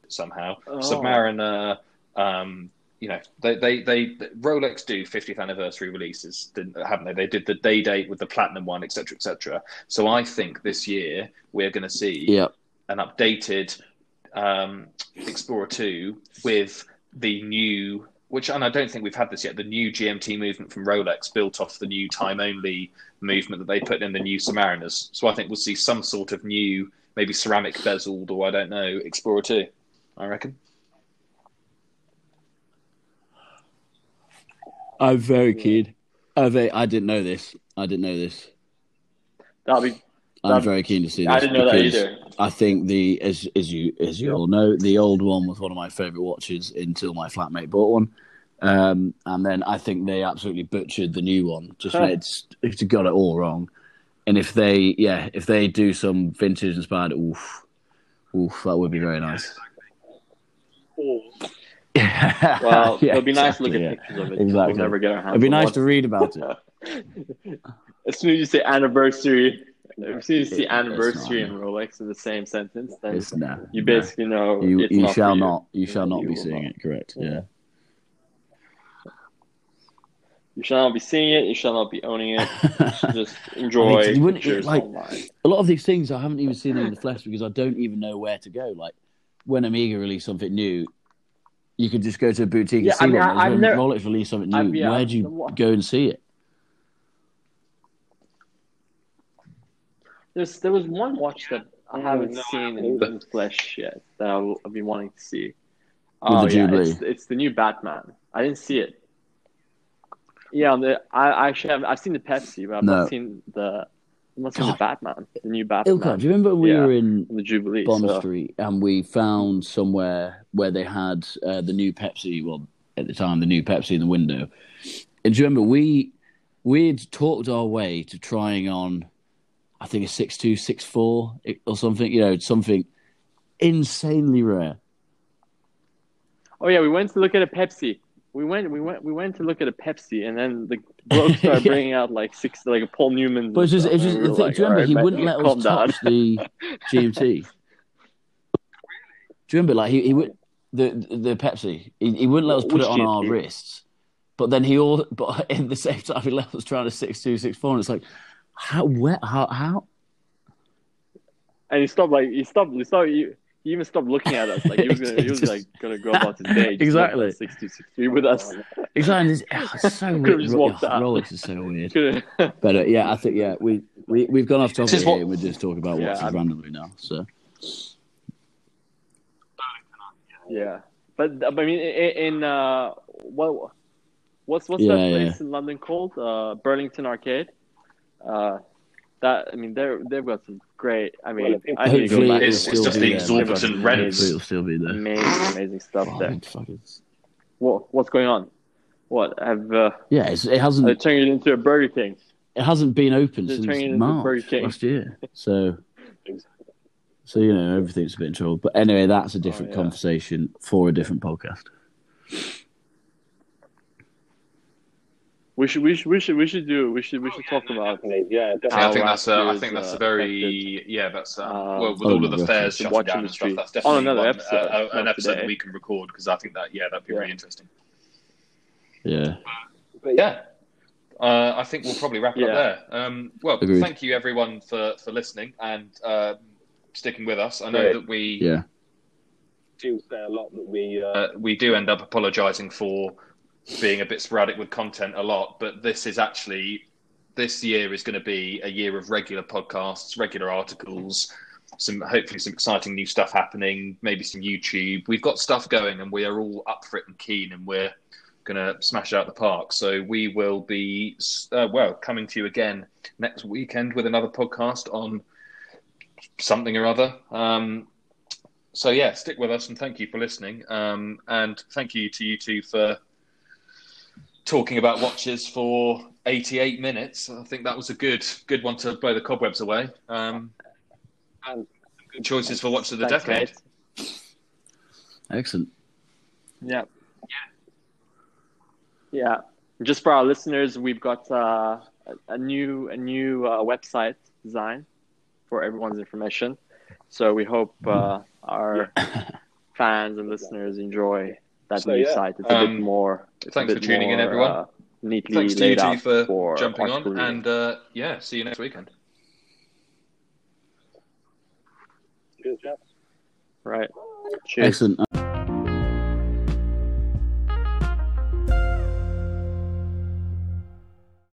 somehow, Oh. Submariner. Um, you know, they, they, they, Rolex do 50th anniversary releases, didn't, haven't they? They did the day date with the platinum one, etc., etc. So I think this year we're going to see Yep. an updated um, Explorer 2 with the new, which, and I don't think we've had this yet, the new GMT movement from Rolex built off the new time only movement that they put in the new Submariners. So I think we'll see some sort of new, maybe ceramic bezeled or I don't know, Explorer 2, I reckon. I'm very keen. I'm I didn't know this. I didn't know this. That'll be. I'm That- very keen to see this. I didn't know that either. I think the as as you as you all know, the old one was one of my favourite watches until my flatmate bought one. Um, and then I think they absolutely butchered the new one. Just Huh. it's it's got it all wrong. And if they yeah, if they do some vintage inspired, oof, oof, that would be very nice. *laughs* Well, *laughs* Yeah, it'll be nice to look exactly, at yeah. pictures of it. Exactly. We'll never get our hands. It'd be nice one. to read about it. *laughs* As soon as you say anniversary, as you see Yeah, anniversary not, and Rolex in the same sentence, then It's no. you no. basically know you you not shall for you. not you shall not You be seeing not. it. Correct. Yeah. You shall not be seeing it. You shall not be owning it. *laughs* Just enjoy I mean, you like- online. a lot of these things I haven't even seen them in the flesh because I don't even know where to go. Like when Omega released something new, you could just go to a boutique Yeah, and see I mean. I- when never- Rolex released something new, yeah, where do you go and see it? There's there was one watch that I haven't no, seen I in, haven't. in flesh yet that I'll, I've been wanting to see. the oh yeah, Jubilee. it's, it's the new Batman. I didn't see it. Yeah, the, I, I actually have I've seen the Pepsi, but I've No. not seen the I've not seen the Batman, the new Batman Ilka, do you remember we Yeah. were in the Jubilee. Bond so- Street and we found somewhere where they had uh, the new Pepsi? Well, at the time, the new Pepsi in the window. And do you remember we we'd talked our way to trying on, I think a six two six four or something. You know, something insanely rare. Oh yeah, we went to look at a Pepsi. We went, we went, we went to look at a Pepsi, and then the bloke *laughs* started Yeah. bringing out like six, like a Paul Newman. But it's just, it's just we like, do you remember "Alright, he man, wouldn't let us down." touch the GMT? *laughs* Do you remember? Like he, he would the the Pepsi. He, he wouldn't let us put Which it on our wrists. But then he all *laughs* but at the same time he left us trying to six two six four, and it's like how where how how And he stopped, like he stopped, he stopped. He, he even stopped looking at us. Like he was, gonna, he *laughs* was Just- like gonna go about his day. Exactly. like six two six three with us. exactly? It's, oh, it's so *laughs* Could've weird. just Ro- walked oh. Rolex is so weird. *laughs* But uh, yeah, I think yeah we we we've gone off topic here. what- and We're just talking about Yeah, watches I'm- randomly now. So yeah, but I mean, in, in uh, what, what's what's Yeah, that yeah. place in London called? Uh, Burlington Arcade. Uh, that I mean, they're they've got some great. I mean, Well, I think to go Hopefully back. it'll It's- it's still just the exorbitant Hopefully rents. It'll still be there. Amazing, amazing stuff Oh, there. What what's going on? What have uh, Yeah, it's, it hasn't. They turned it into a Burger King? It hasn't been open They're since turning it into March Burger King. last year. *laughs* So, so you know everything's a bit in trouble. But anyway, that's a different Oh, yeah. conversation for a different podcast. We should we should we should we should do we should we should talk about Definitely, yeah, Yeah, I think that's a, I think that's a uh, very yeah that's uh, Um, well with oh, all of the no, fairs the shutting watch down and stuff industry. that's On definitely another one, episode, uh, uh, an episode today. that we can record because I think that yeah that'd be Yeah. really interesting. Yeah, But Yeah. Uh, I think we'll probably wrap it Yeah. up there. Um, well, Agreed. thank you everyone for, for listening and uh, sticking with us. I know Great. that we yeah, do say a lot that we. Uh, uh, we do end up apologising for being a bit sporadic with content a lot, but this is actually this year is going to be a year of regular podcasts, regular articles, some hopefully some exciting new stuff happening, maybe some YouTube. We've got stuff going, and we are all up for it and keen, and we're going to smash out the park. So we will be uh, well coming to you again next weekend with another podcast on something or other. Um, so yeah, stick with us and thank you for listening. Um, and thank you to you two for talking about watches for 88 minutes. I think that was a good good one to blow the cobwebs away. Um, and good choices for watch of the Thanks, decade. mate. excellent. Yeah. Yeah. Yeah. Just for our listeners, we've got uh, a, a new a new uh, website design for everyone's information. So we hope uh, our *laughs* fans and listeners enjoy that So, new yeah. site. It's a Um, bit more. It's a thanks for bit tuning in, everyone. Uh, neatly Thanks to you laid two out for, for jumping on. And uh, yeah, see you next weekend. cheers, chaps. right. Cheers. Excellent.